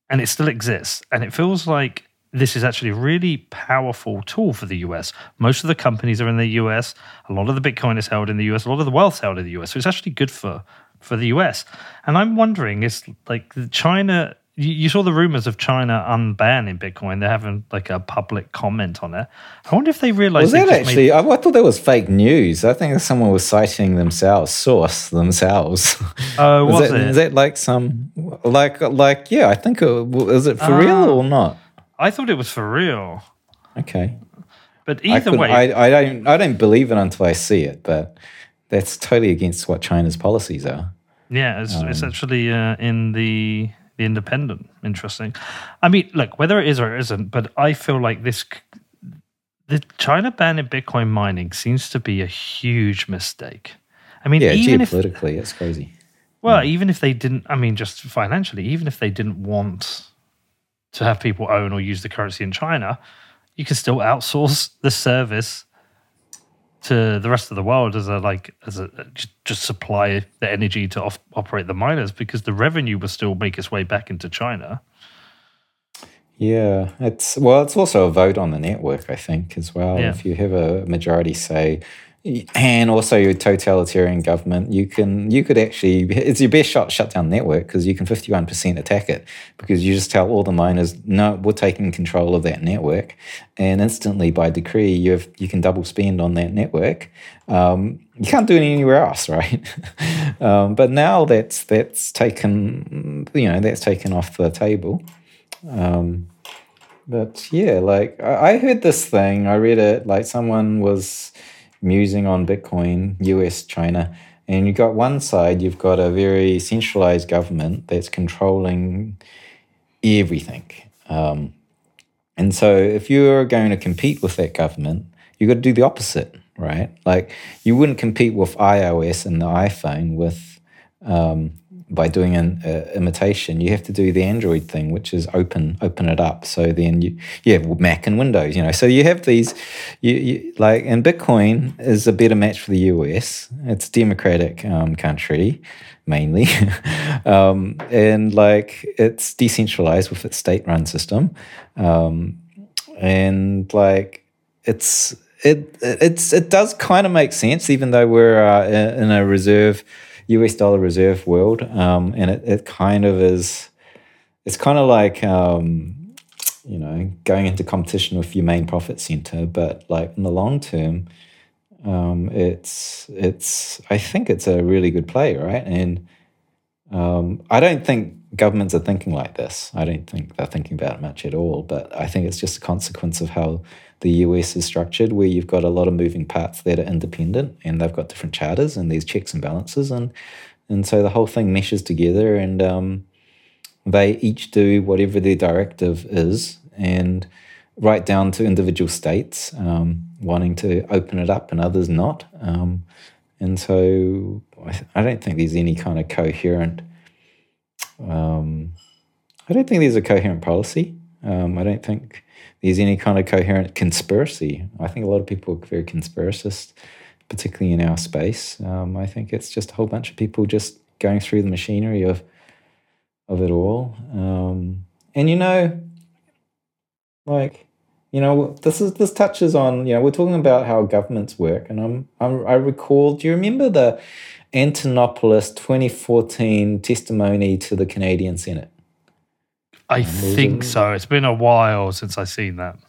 And it still exists. And it feels like this is actually a really powerful tool for the US. Most of the companies are in the US. A lot of the Bitcoin is held in the US. A lot of the wealth held in the US. So it's actually good for, for the US. And I'm wondering, is like China you, you saw the rumors of China unbanning Bitcoin. They're having like a public comment on it. I wonder if they realized. Was that actually? Made... I, I, thought that was fake news. I think someone was citing themselves, source themselves. Oh, uh, was, was that, it? Is that like some like like yeah? I think it, is it for uh, real or not? I thought it was for real. Okay, but either I way, I, I don't I don't believe it until I see it. But that's totally against what China's policies are. Yeah, it's, um, it's actually uh, in the the Independent. Interesting. I mean, look, whether it is or it isn't, but I feel like this the China ban in Bitcoin mining seems to be a huge mistake. I mean, yeah, even geopolitically, if, it's crazy. Well, yeah. even if they didn't, I mean, just financially, even if they didn't want to have people own or use the currency in China, you can still outsource the service to the rest of the world as a like as a just supply the energy to off, operate the miners because the revenue will still make its way back into China. Yeah, it's well, it's also a vote on the network, I think, as well. Yeah. If you have a majority say and also your totalitarian government, you can you could actually it's your best shot shut down network because you can fifty one percent attack it because you just tell all the miners no we're taking control of that network, and instantly by decree you have you can double spend on that network. Um, you can't do it anywhere else, right? um, but now that's that's taken you know that's taken off the table. Um, but yeah, like I, I heard this thing, I read it like someone was musing on Bitcoin, US, China, And you've got one side, you've got a very centralized government that's controlling everything. Um, and so if you're going to compete with that government, you've got to do the opposite, right? Like you wouldn't compete with iOS and the iPhone with um, by doing an uh, imitation, you have to do the Android thing, which is open open it up. So then you you have Mac and Windows, you know. So you have these, you, you like, and Bitcoin is a better match for the US. It's a democratic um, country mainly, um, and like it's decentralized with its state run system, um, and like it's it it's it does kind of make sense, even though we're uh, in a reserve US dollar reserve world, um, and it, it kind of is. It's kind of like um, you know going into competition with your main profit center, but like in the long term, um, it's it's. I think it's a really good play, right? And um, I don't think governments are thinking like this. I don't think they're thinking about it much at all. But I think it's just a consequence of how the US is structured, where you've got a lot of moving parts that are independent and they've got different charters and these checks and balances. And, and so the whole thing meshes together and um, they each do whatever their directive is and right down to individual states um, wanting to open it up and others not. Um, and so I, I, don't think there's any kind of coherent. Um, I don't think there's a coherent policy. Um, I don't think there's any kind of coherent conspiracy. I think a lot of people are very conspiracist, particularly in our space. Um, I think it's just a whole bunch of people just going through the machinery of of it all. Um, and you know, like you know, this is this touches on you know we're talking about how governments work, and I'm, I'm I recall. Do you remember the Antonopoulos 2014 testimony to the Canadian Senate? I think so. It's been a while since I've seen that.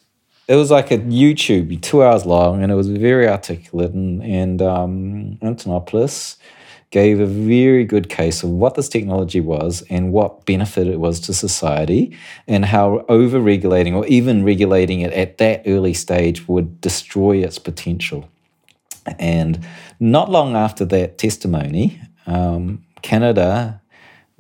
It was like a YouTube, two hours long, and it was very articulate. And, and um, Antonopoulos gave a very good case of what this technology was and what benefit it was to society, and how over regulating or even regulating it at that early stage would destroy its potential. And not long after that testimony, um, Canada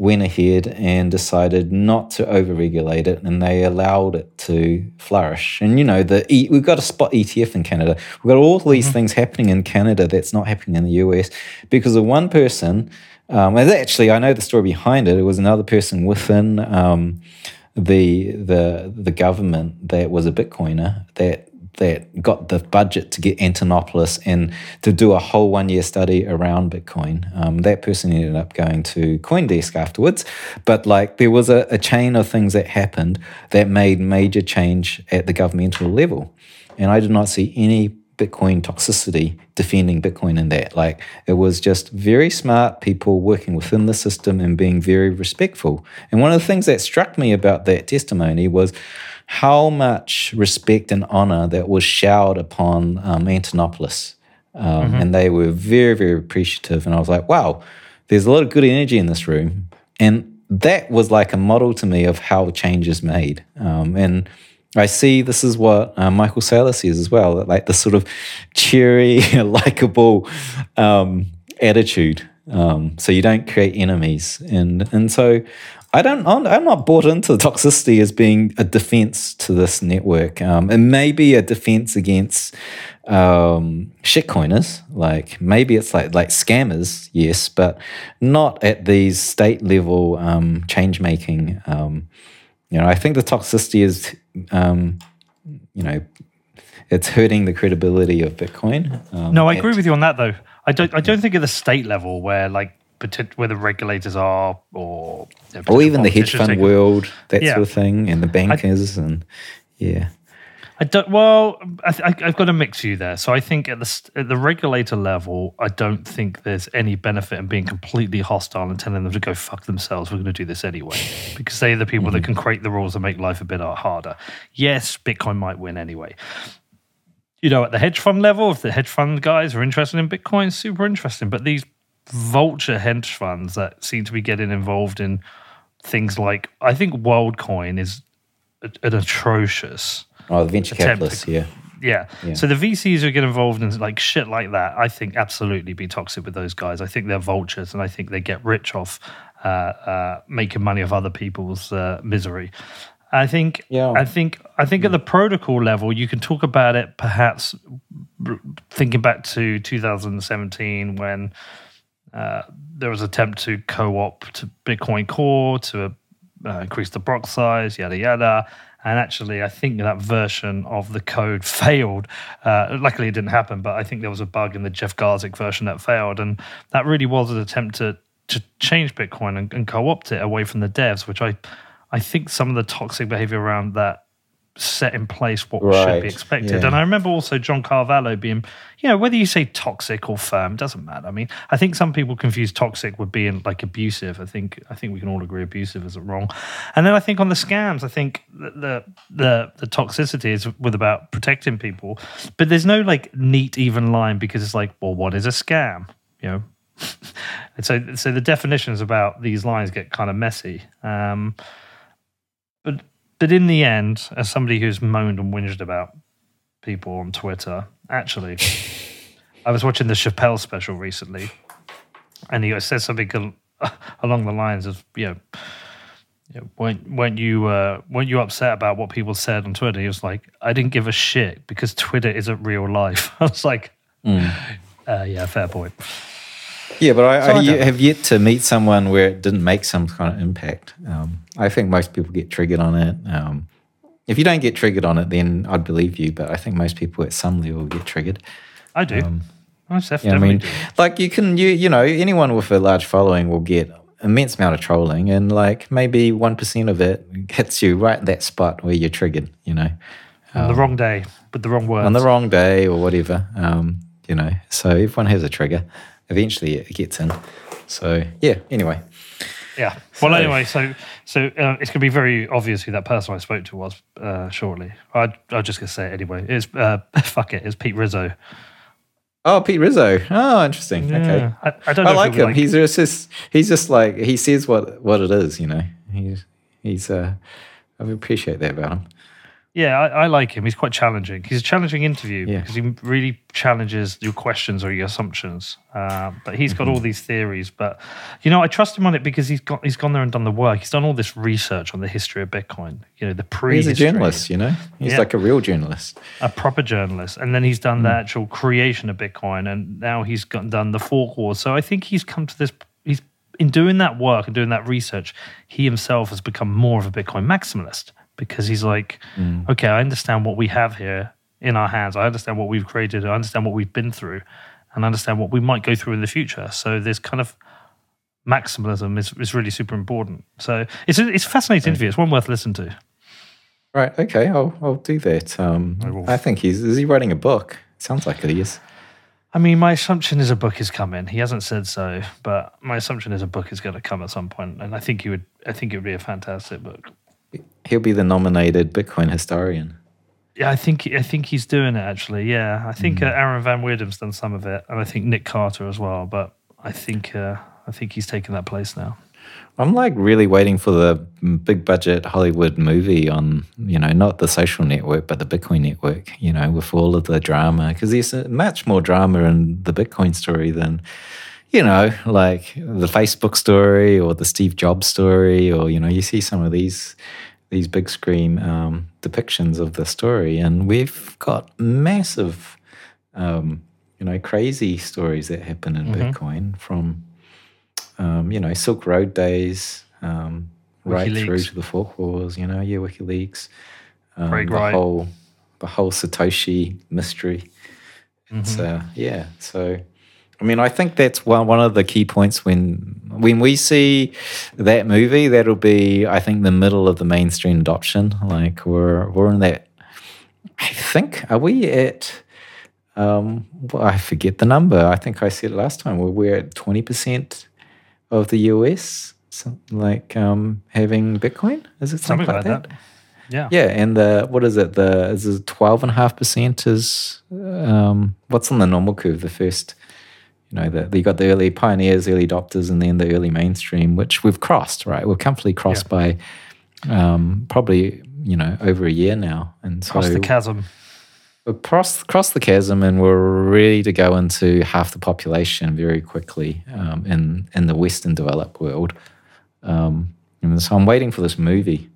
went ahead and decided not to overregulate it and they allowed it to flourish. And you know, the e- we've got a spot ETF in Canada. We've got all these mm-hmm. things happening in Canada that's not happening in the US because of one person. Um, and actually, I know the story behind it. It was another person within um, the the the government that was a Bitcoiner that that got the budget to get Antonopoulos and to do a whole one year study around Bitcoin. Um, that person ended up going to Coindesk afterwards, but like there was a, a chain of things that happened that made major change at the governmental level. And I did not see any Bitcoin toxicity defending Bitcoin in that. Like it was just very smart people working within the system and being very respectful. And one of the things that struck me about that testimony was how much respect and honor that was showered upon um, Antonopoulos. Um, mm-hmm. And they were very, very appreciative. And I was like, wow, there's a lot of good energy in this room. And that was like a model to me of how change is made. Um, and I see this is what uh, Michael Saylor says as well, like the sort of cheery, likable um, attitude. Um, so you don't create enemies, and and so I don't. I'm not bought into the toxicity as being a defense to this network. Um, it may be a defense against um, shitcoiners. Like maybe it's like like scammers, yes, but not at these state level um, change making. Um, you know, I think the toxicity is, um, you know, it's hurting the credibility of Bitcoin. Um, no, I agree with you on that though. I don't. I don't think at the state level where like where the regulators are, or or even the hedge fund world, that yeah. sort of thing, and the bankers, I, and yeah. I don't. Well, I, have got a mix view there. So I think at the at the regulator level, I don't think there's any benefit in being completely hostile and telling them to go fuck themselves. We're going to do this anyway because they're the people mm-hmm. that can create the rules and make life a bit harder. Yes, Bitcoin might win anyway. You know, at the hedge fund level, if the hedge fund guys are interested in Bitcoin, super interesting. But these vulture hedge funds that seem to be getting involved in things like I think WorldCoin is an atrocious. Oh, the venture capitalists, yeah. Yeah. Yeah. So the VCs who get involved in like shit like that, I think absolutely be toxic with those guys. I think they're vultures, and I think they get rich off uh, uh, making money off other people's uh, misery. I think. Yeah. I think. I think at the protocol level, you can talk about it. Perhaps thinking back to 2017 when uh, there was attempt to co-opt Bitcoin Core to uh, increase the block size, yada yada. And actually, I think that version of the code failed. Uh, luckily, it didn't happen, but I think there was a bug in the Jeff Garzik version that failed, and that really was an attempt to to change Bitcoin and, and co-opt it away from the devs, which I I think some of the toxic behavior around that set in place what should be expected. yeah. And I remember also John Carvalho being, you know, whether you say toxic or firm, doesn't matter. I mean, I think some people confuse toxic with being like abusive. I think I think we can all agree abusive isn't wrong. And then I think on the scams, I think the the the, the toxicity is with about protecting people, but there's no like neat even line because it's like, well, what is a scam? You know. and so, so the definitions about these lines get kind of messy. Um, but in the end, as somebody who's moaned and whinged about people on Twitter, actually, I was watching the Chappelle special recently, and he said something along the lines of, you know, weren't, weren't you uh, weren't you upset about what people said on Twitter? He was like, I didn't give a shit because Twitter isn't real life. I was like, uh, yeah, fair point. Yeah, but I, So I I, have yet to meet someone where it didn't make some kind of impact. Um, I think most people get triggered on it. Um, if you don't get triggered on it, then I'd believe you. But I think most people at some level get triggered. I do. I def- Yeah, I mean, do. like you can, you you know, anyone with a large following will get immense amount of trolling, and like maybe one percent of it hits you right at that spot where you're triggered. You know, on the wrong day with the wrong words. on the wrong day or whatever. Um, you know, so everyone has a trigger. Eventually, it gets in. So yeah. Anyway, Yeah. Well, So- anyway, so so uh, it's going to be very obvious who that person I spoke to was uh, shortly. I I'm just going to say it anyway. It's uh, fuck it. It's Pete Rizzo. oh, Pete Rizzo. Oh, interesting. Okay. I, I don't know. I like him. He's just, just he's just like he says what what it is. You know, he's he's uh, I appreciate that about him. Yeah, I, I like him. He's quite challenging. He's a challenging interview Yeah. because he really challenges your questions or your assumptions. Uh, but he's got all Mm-hmm. these theories. But you know, I trust him on it because he's got he's gone there and done the work. He's done all this research on the history of Bitcoin. You know, the pre. He's a journalist. You know, he's Yeah. like a real journalist. a proper journalist, and then he's done the Mm. actual creation of Bitcoin, and now he's got, done the fork wars. So I think he's come to this. He's in doing that work and doing that research. He himself has become more of a Bitcoin maximalist because he's like, Mm. okay, I understand what we have here in our hands. I understand what we've created. I understand what we've been through, and I understand what we might go through in the future. So there's kind of maximalism is, is really super important. So it's a, it's a fascinating interview. It's one worth listening to. Right. Okay. I'll I'll do that. Um, I. I think he's is he writing a book? Sounds like it is. I mean, my assumption is a book is coming. He hasn't said so, but my assumption is a book is going to come at some point, and I think he would. I think it would be a fantastic book. He'll be the nominated Bitcoin historian. Yeah, I think I think he's doing it actually. Yeah, I think Hmm. uh, Aaron van Wirdum's done some of it, and I think Nick Carter as well. But I think uh, I think he's taken that place now. I'm like really waiting for the big budget Hollywood movie on, you know, not the social network, but the Bitcoin network, you know, with all of the drama. Because there's much more drama in the Bitcoin story than, you know, like the Facebook story or the Steve Jobs story, or, you know, you see some of these. These big screen um, depictions of the story, and we've got massive, um, you know, crazy stories that happen in Bitcoin from um, you know, Silk Road days, um, right WikiLeaks. through to the fork wars, you know, yeah, WikiLeaks, um, the Wright. whole the whole Satoshi mystery. It's Mm-hmm. uh, yeah, so I mean, I think that's one one of the key points when when we see that movie. That'll be, I think, the middle of the mainstream adoption. Like we're we're in that. I think are we at? Um, well, I forget the number. I think I said it last time. We're, we're at twenty percent of the US, something like um, having Bitcoin. Is it something, Something like, like that? that. Yeah. Yeah, and the what is it? The is it twelve and a half percent is um, what's on the normal curve? The first, you know, the you got the early pioneers, early adopters, and then the early mainstream, which we've crossed. Right, we're comfortably crossed by um, probably you know over a year now, and so Across the chasm. we crossed cross the chasm, and we're ready to go into half the population very quickly um, in in the Western developed world. Um, and so I'm waiting for this movie.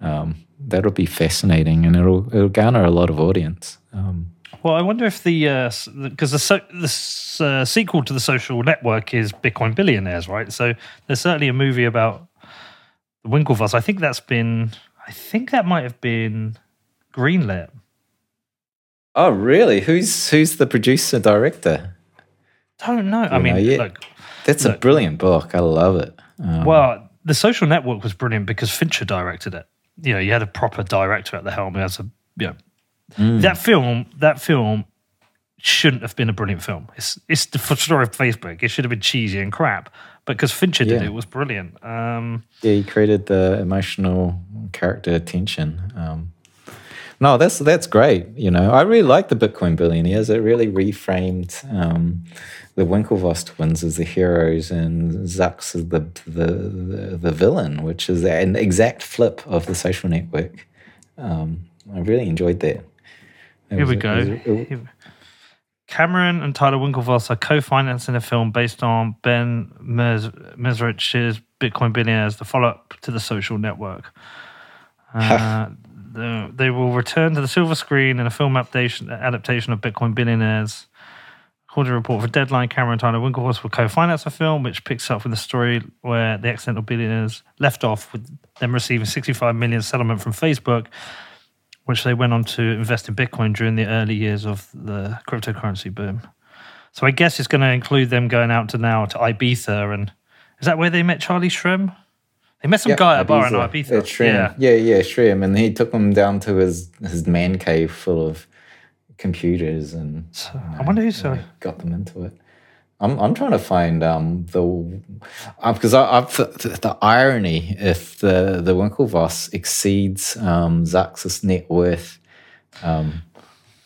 Um, that'll be fascinating, and it'll it'll garner a lot of audience. Well, I wonder if the because the so, the uh, sequel to the Social Network is Bitcoin Billionaires, right? So there's certainly a movie about the Winklevoss. I think that's been. I think that might have been greenlit. oh, really? Who's who's the producer director? Don't know. I you mean, know look. That's a brilliant book. I love it. Um, Well, the Social Network was brilliant because Fincher directed it. You know, you had a proper director at the helm. Who has a you know mm, that film. That film shouldn't have been a brilliant film. It's it's the story of Facebook. It should have been cheesy and crap. But because Fincher did it, it was brilliant. Um, yeah, he created the emotional character tension. Um, no, that's that's great. You know, I really like the Bitcoin billionaires. It really reframed um, the Winklevoss twins as the heroes and Zucks as the the, the the villain, which is an exact flip of the social network. Um, I really enjoyed that. It Here we was- go. it was- it- Here- Cameron and Tyler Winklevoss are co-financing a film based on Ben Mes- Mezrich's Bitcoin Billionaires, the follow-up to the Social Network. Uh, they will return to the silver screen in a film adaptation, adaptation of Bitcoin Billionaires. According to a report for Deadline, Cameron and Tyler Winklevoss will co-finance a film which picks up with the story where the accidental billionaires left off with them receiving 65 million settlement from Facebook which they went on to invest in Bitcoin during the early years of the cryptocurrency boom. So I guess it's going to include them going out to now to Ibiza, and is that where they met Charlie Shrem? They met some Yep, guy at a bar in Ibiza. Ibiza. At Shrem. Yeah. yeah, Shrem. And he took them down to his, his man cave full of computers and So, I wonder who's really uh, got them into it. I'm, I'm trying to find um, the because I, I've the, the irony if the the Winklevoss exceeds um, Zuck's net worth, um,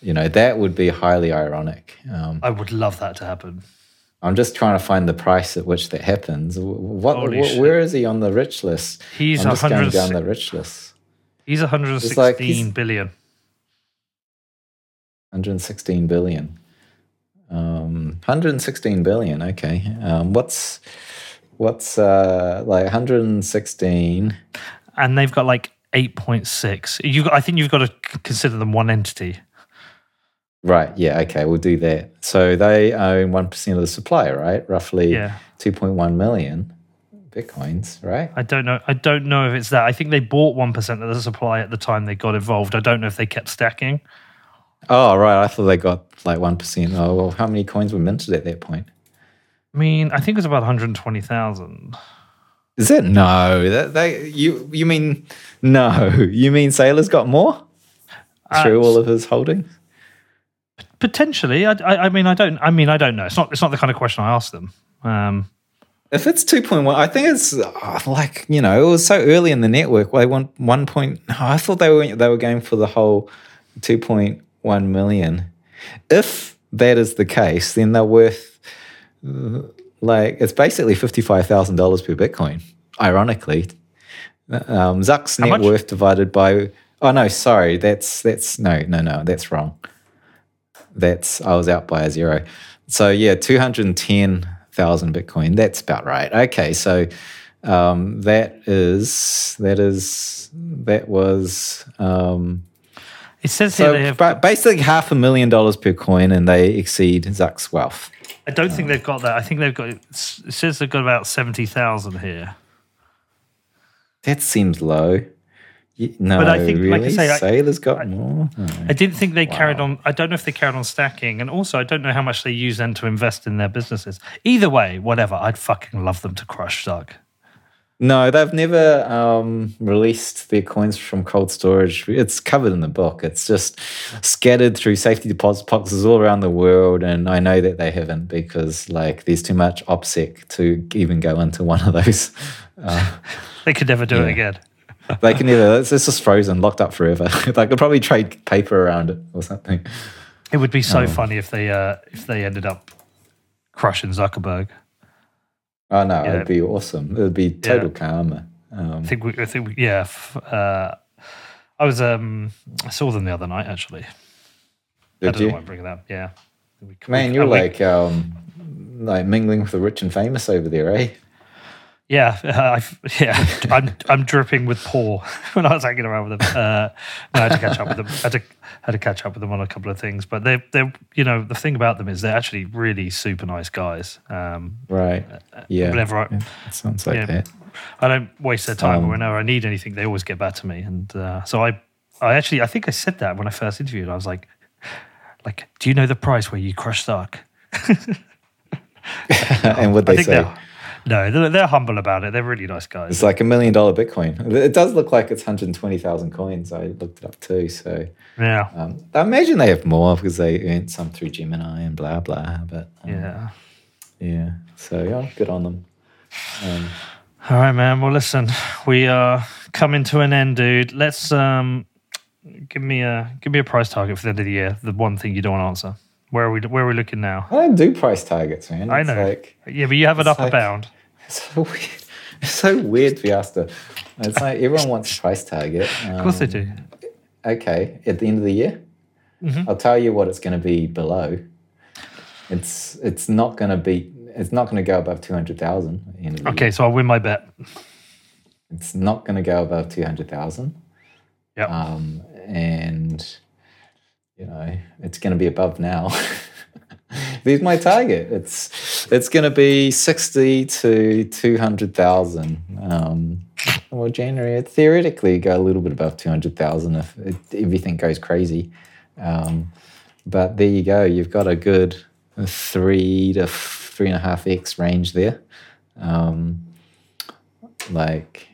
you know that would be highly ironic. Um, I would love that to happen. I'm just trying to find the price at which that happens. What, what where is he on the rich list? He's I'm just going 100 down the rich list. He's 116 It's like he's- billion. 116 billion. Um, 116 billion. Okay. Um, what's what's uh, like 116? and they've got like 8.6. You, I think you've got to consider them one entity. Right. Yeah. Okay. We'll do that. So they own one percent of the supply, right? Roughly Yeah, 2.1 million bitcoins, right? I don't know. I don't know if it's that. I think they bought one percent of the supply at the time they got involved. I don't know if they kept stacking. Oh, right. I thought they got like one percent. Oh, well, how many coins were minted at that point? I mean, I think it was about 120,000. Is it no? That they you you mean no? You mean Saylor's got more Uh, through all of his holdings? Potentially, I, I, I mean, I don't. I mean, I don't know. It's not. It's not the kind of question I asked them. Um, If it's two point one, I think it's uh, like you know it was so early in the network. They want one point. oh, I thought they were they were going for the whole two point one million. If that is the case, then they're worth like it's basically fifty five thousand dollars per Bitcoin. Ironically, um, Zuck's How net much? worth divided by oh no, sorry, that's that's no no no that's wrong. That's I was out by a zero. So yeah, two hundred and ten thousand Bitcoin. That's about right. Okay, so um, that is that is that was um, it says here so they have. ba- basically half a million dollars per coin, and they exceed Zuck's wealth. I don't think they've got that. I think they've got. It says they've got about seventy thousand here. That seems low. No, But I think, really, like I say, I- Saylor's got more. Oh. I didn't think they carried on. I don't know if they carried on stacking, and also I don't know how much they use then to invest in their businesses. Either way, whatever. I'd fucking love them to crush Zuck. No, they've never um, released their coins from cold storage. It's covered in the book. It's just scattered through safety deposit boxes all around the world. And I know that they haven't because like there's too much OPSEC to even go into one of those. Uh, They could never do it again. they can never. It's, it's just frozen, locked up forever. they could probably trade paper around it or something. It would be so Oh. funny if they uh, if they ended up crushing Zuckerberg. Oh no, Yeah. it'd be awesome. It would be total karma. Um, I think we, I think we, yeah. f- Uh, I was um, I saw them the other night actually. Did don't you? know why I'm bringing that up. Yeah. We- Man, we- you're like um, like mingling with the rich and famous over there, eh? Yeah, uh, I, yeah. I'm I'm dripping with poor when I was hanging around with them. Uh, I had to catch up with them. I had to had to catch up with them on a couple of things. But they they you know the thing about them is they're actually really super nice guys. Um, Right. Yeah. whenever I, It sounds like Yeah. that. I don't waste their time. Um, whenever I need anything, they always get back to me. And uh, so I I actually I think I said that when I first interviewed. I was like, like, do you know the price where you crush Stark? and what they say? No, they're, they're humble about it. They're really nice guys. It's like a million dollar Bitcoin. It does look like it's 120,000 coins. I looked it up too. So Yeah, um, I imagine they have more because they earned some through Gemini and blah, blah. But um, yeah. yeah. So yeah, good on them. Um, All right, man. Well, listen, we are coming to an end, dude. Let's um, give me a give me a price target for the end of the year. The one thing you don't want to answer. Where are we? Where are we looking now? I don't do price targets, man. I know. Like, Yeah, but you have an upper like- bound. It's so weird. It's so weird to. It's like everyone wants price target. Of course they Um, do. Okay, at the end of the year, Mhm. I'll tell you what it's going to be below. It's it's not going to be. It's not going to go above two hundred thousand. Okay, so I'll win my bet. It's not going to go above 200,000. Yep. Um, and, you know, it's going to be above now. There's my target. It's it's going to be 60 to 200,000. Um, well, January, it theoretically go a little bit above 200,000 if it, everything goes crazy. Um, but there you go. You've got a good three to three and a half X range there. Um, like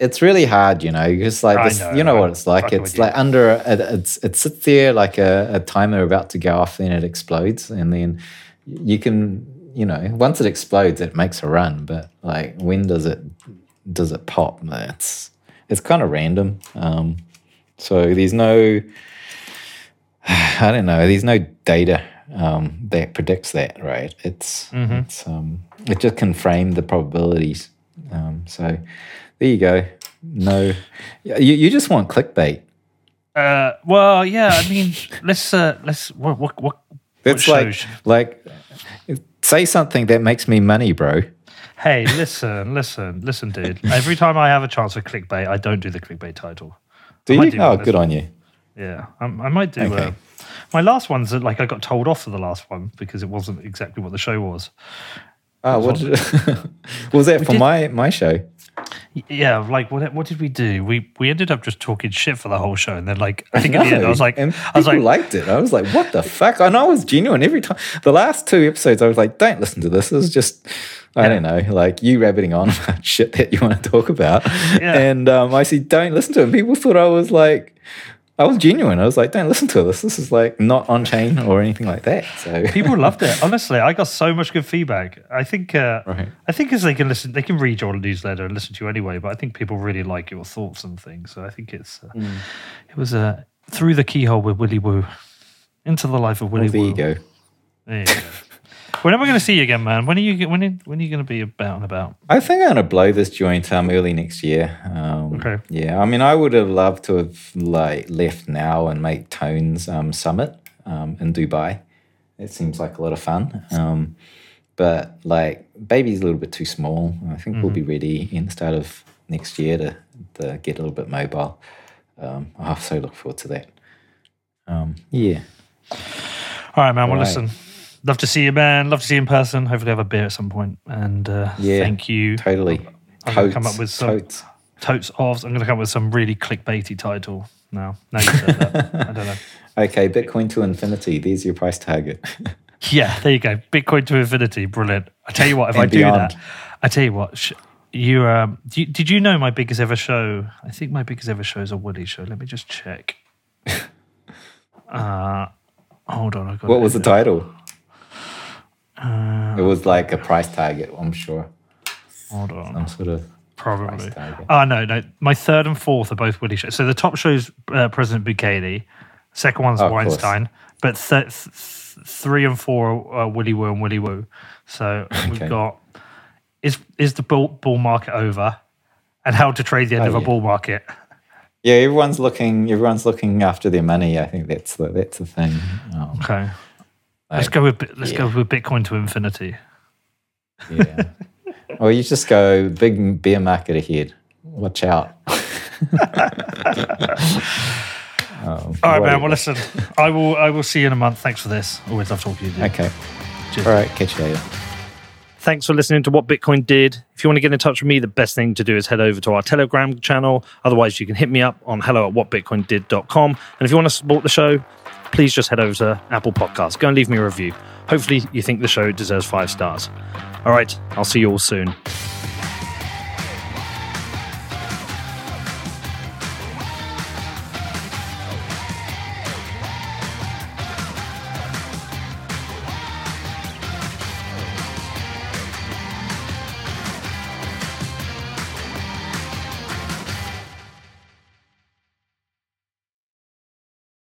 it's really hard, you know, because like this, know, you know I'm what it's like. It's with you. like under a, it's it sits there like a, a timer about to go off, then it explodes, and then you can, you know, once it explodes, it makes a run. But like, when does it does it pop? It's it's kind of random. Um, so there's no, I don't know. There's no data um, that predicts that, right? It's Mhm. it's um, it just can frame the probabilities. Um, so there you go. No, you you just want clickbait. Uh, well, yeah. I mean, let's uh, let's what what what. It's what like shows- like say something that makes me money, bro. Hey, listen, listen, listen, dude. Every time I have a chance for clickbait, I don't do the clickbait title. Do I you? do oh, good on you. Yeah, I, I might do. Okay. Uh, my last one's that, like I got told off for the last one because it wasn't exactly what the show was. Oh, what did was that for did- my my show? Yeah, like what? What did we do? We we ended up just talking shit for the whole show, and then like I think at the end I was like, and I was like, liked it. I was like, what the fuck? And I was genuine every time. The last two episodes, I was like, don't listen to this. Is just, I don't know, like you rabbiting on about shit that you want to talk about. Yeah. And um, I said, don't listen to it. People thought I was like, I was genuine. I was like, don't listen to this. This is like not on chain or anything like that. So people loved it. Honestly, I got so much good feedback. I think, uh, Right. I think as they can listen, they can read your newsletter and listen to you anyway. But I think people really like your thoughts and things. So I think it's, uh, Mm. it was uh, through the keyhole with Willy Woo into the life of Willy Well, there Woo. you go. There you go. When am I going to see you again, man? When are you? When are, when are you going to be about and about? I think I'm gonna blow this joint um early next year. Um, Okay. Yeah, I mean, I would have loved to have like left now and make Tones um, Summit um, in Dubai. It seems like a lot of fun. Um, but like, baby's a little bit too small. I think we'll be ready in the start of next year to, to get a little bit mobile. Um, I so look forward to that. Um, yeah. All right, man. Well, right. listen. Love to see you, man. Love to see you in person. Hopefully, have a beer at some point. And uh, Yeah, thank you. Totally. I'm gonna come up with some- totes. Totes offs. I'm going to come up with some really clickbaity title now. Now you said that. I don't know. Okay, Bitcoin to infinity. There's your price target. Yeah, there you go. Bitcoin to infinity. Brilliant. I tell you what, if I do beyond. that, I tell you what, sh- you um, you, did you know my biggest ever show? I think my biggest ever show is a Woody show. Let me just check. uh, hold on. I got what was the title? Uh, It was like a price target, I'm sure. hold on. Some sort of Probably. Oh no, no. My third and fourth are both Willy shows. So the top show's uh, President Bukele, second one's Oh. Weinstein, but th- th- th- three and four are Willy Woo and Willy Woo. So we've got is is the bull, bull market over, and how to trade the end Oh, of a bull market. Yeah, everyone's looking. Everyone's looking after their money. I think that's the that's the thing. Um, Okay. Let's go with let's go with Bitcoin to infinity. Yeah. or you just go big bear market ahead. Watch out. Um, All right, man. Well, listen, I will I will see you in a month. Thanks for this. Always love talking to you. dude. Okay. Cheers. All right. Catch you later. Thanks for listening to What Bitcoin Did. If you want to get in touch with me, the best thing to do is head over to our Telegram channel. Otherwise, you can hit me up on hello at whatbitcoindid.com. And if you want to support the show, please just head over to Apple Podcasts. Go and leave me a review. Hopefully, you think the show deserves five stars. All right, I'll see you all soon.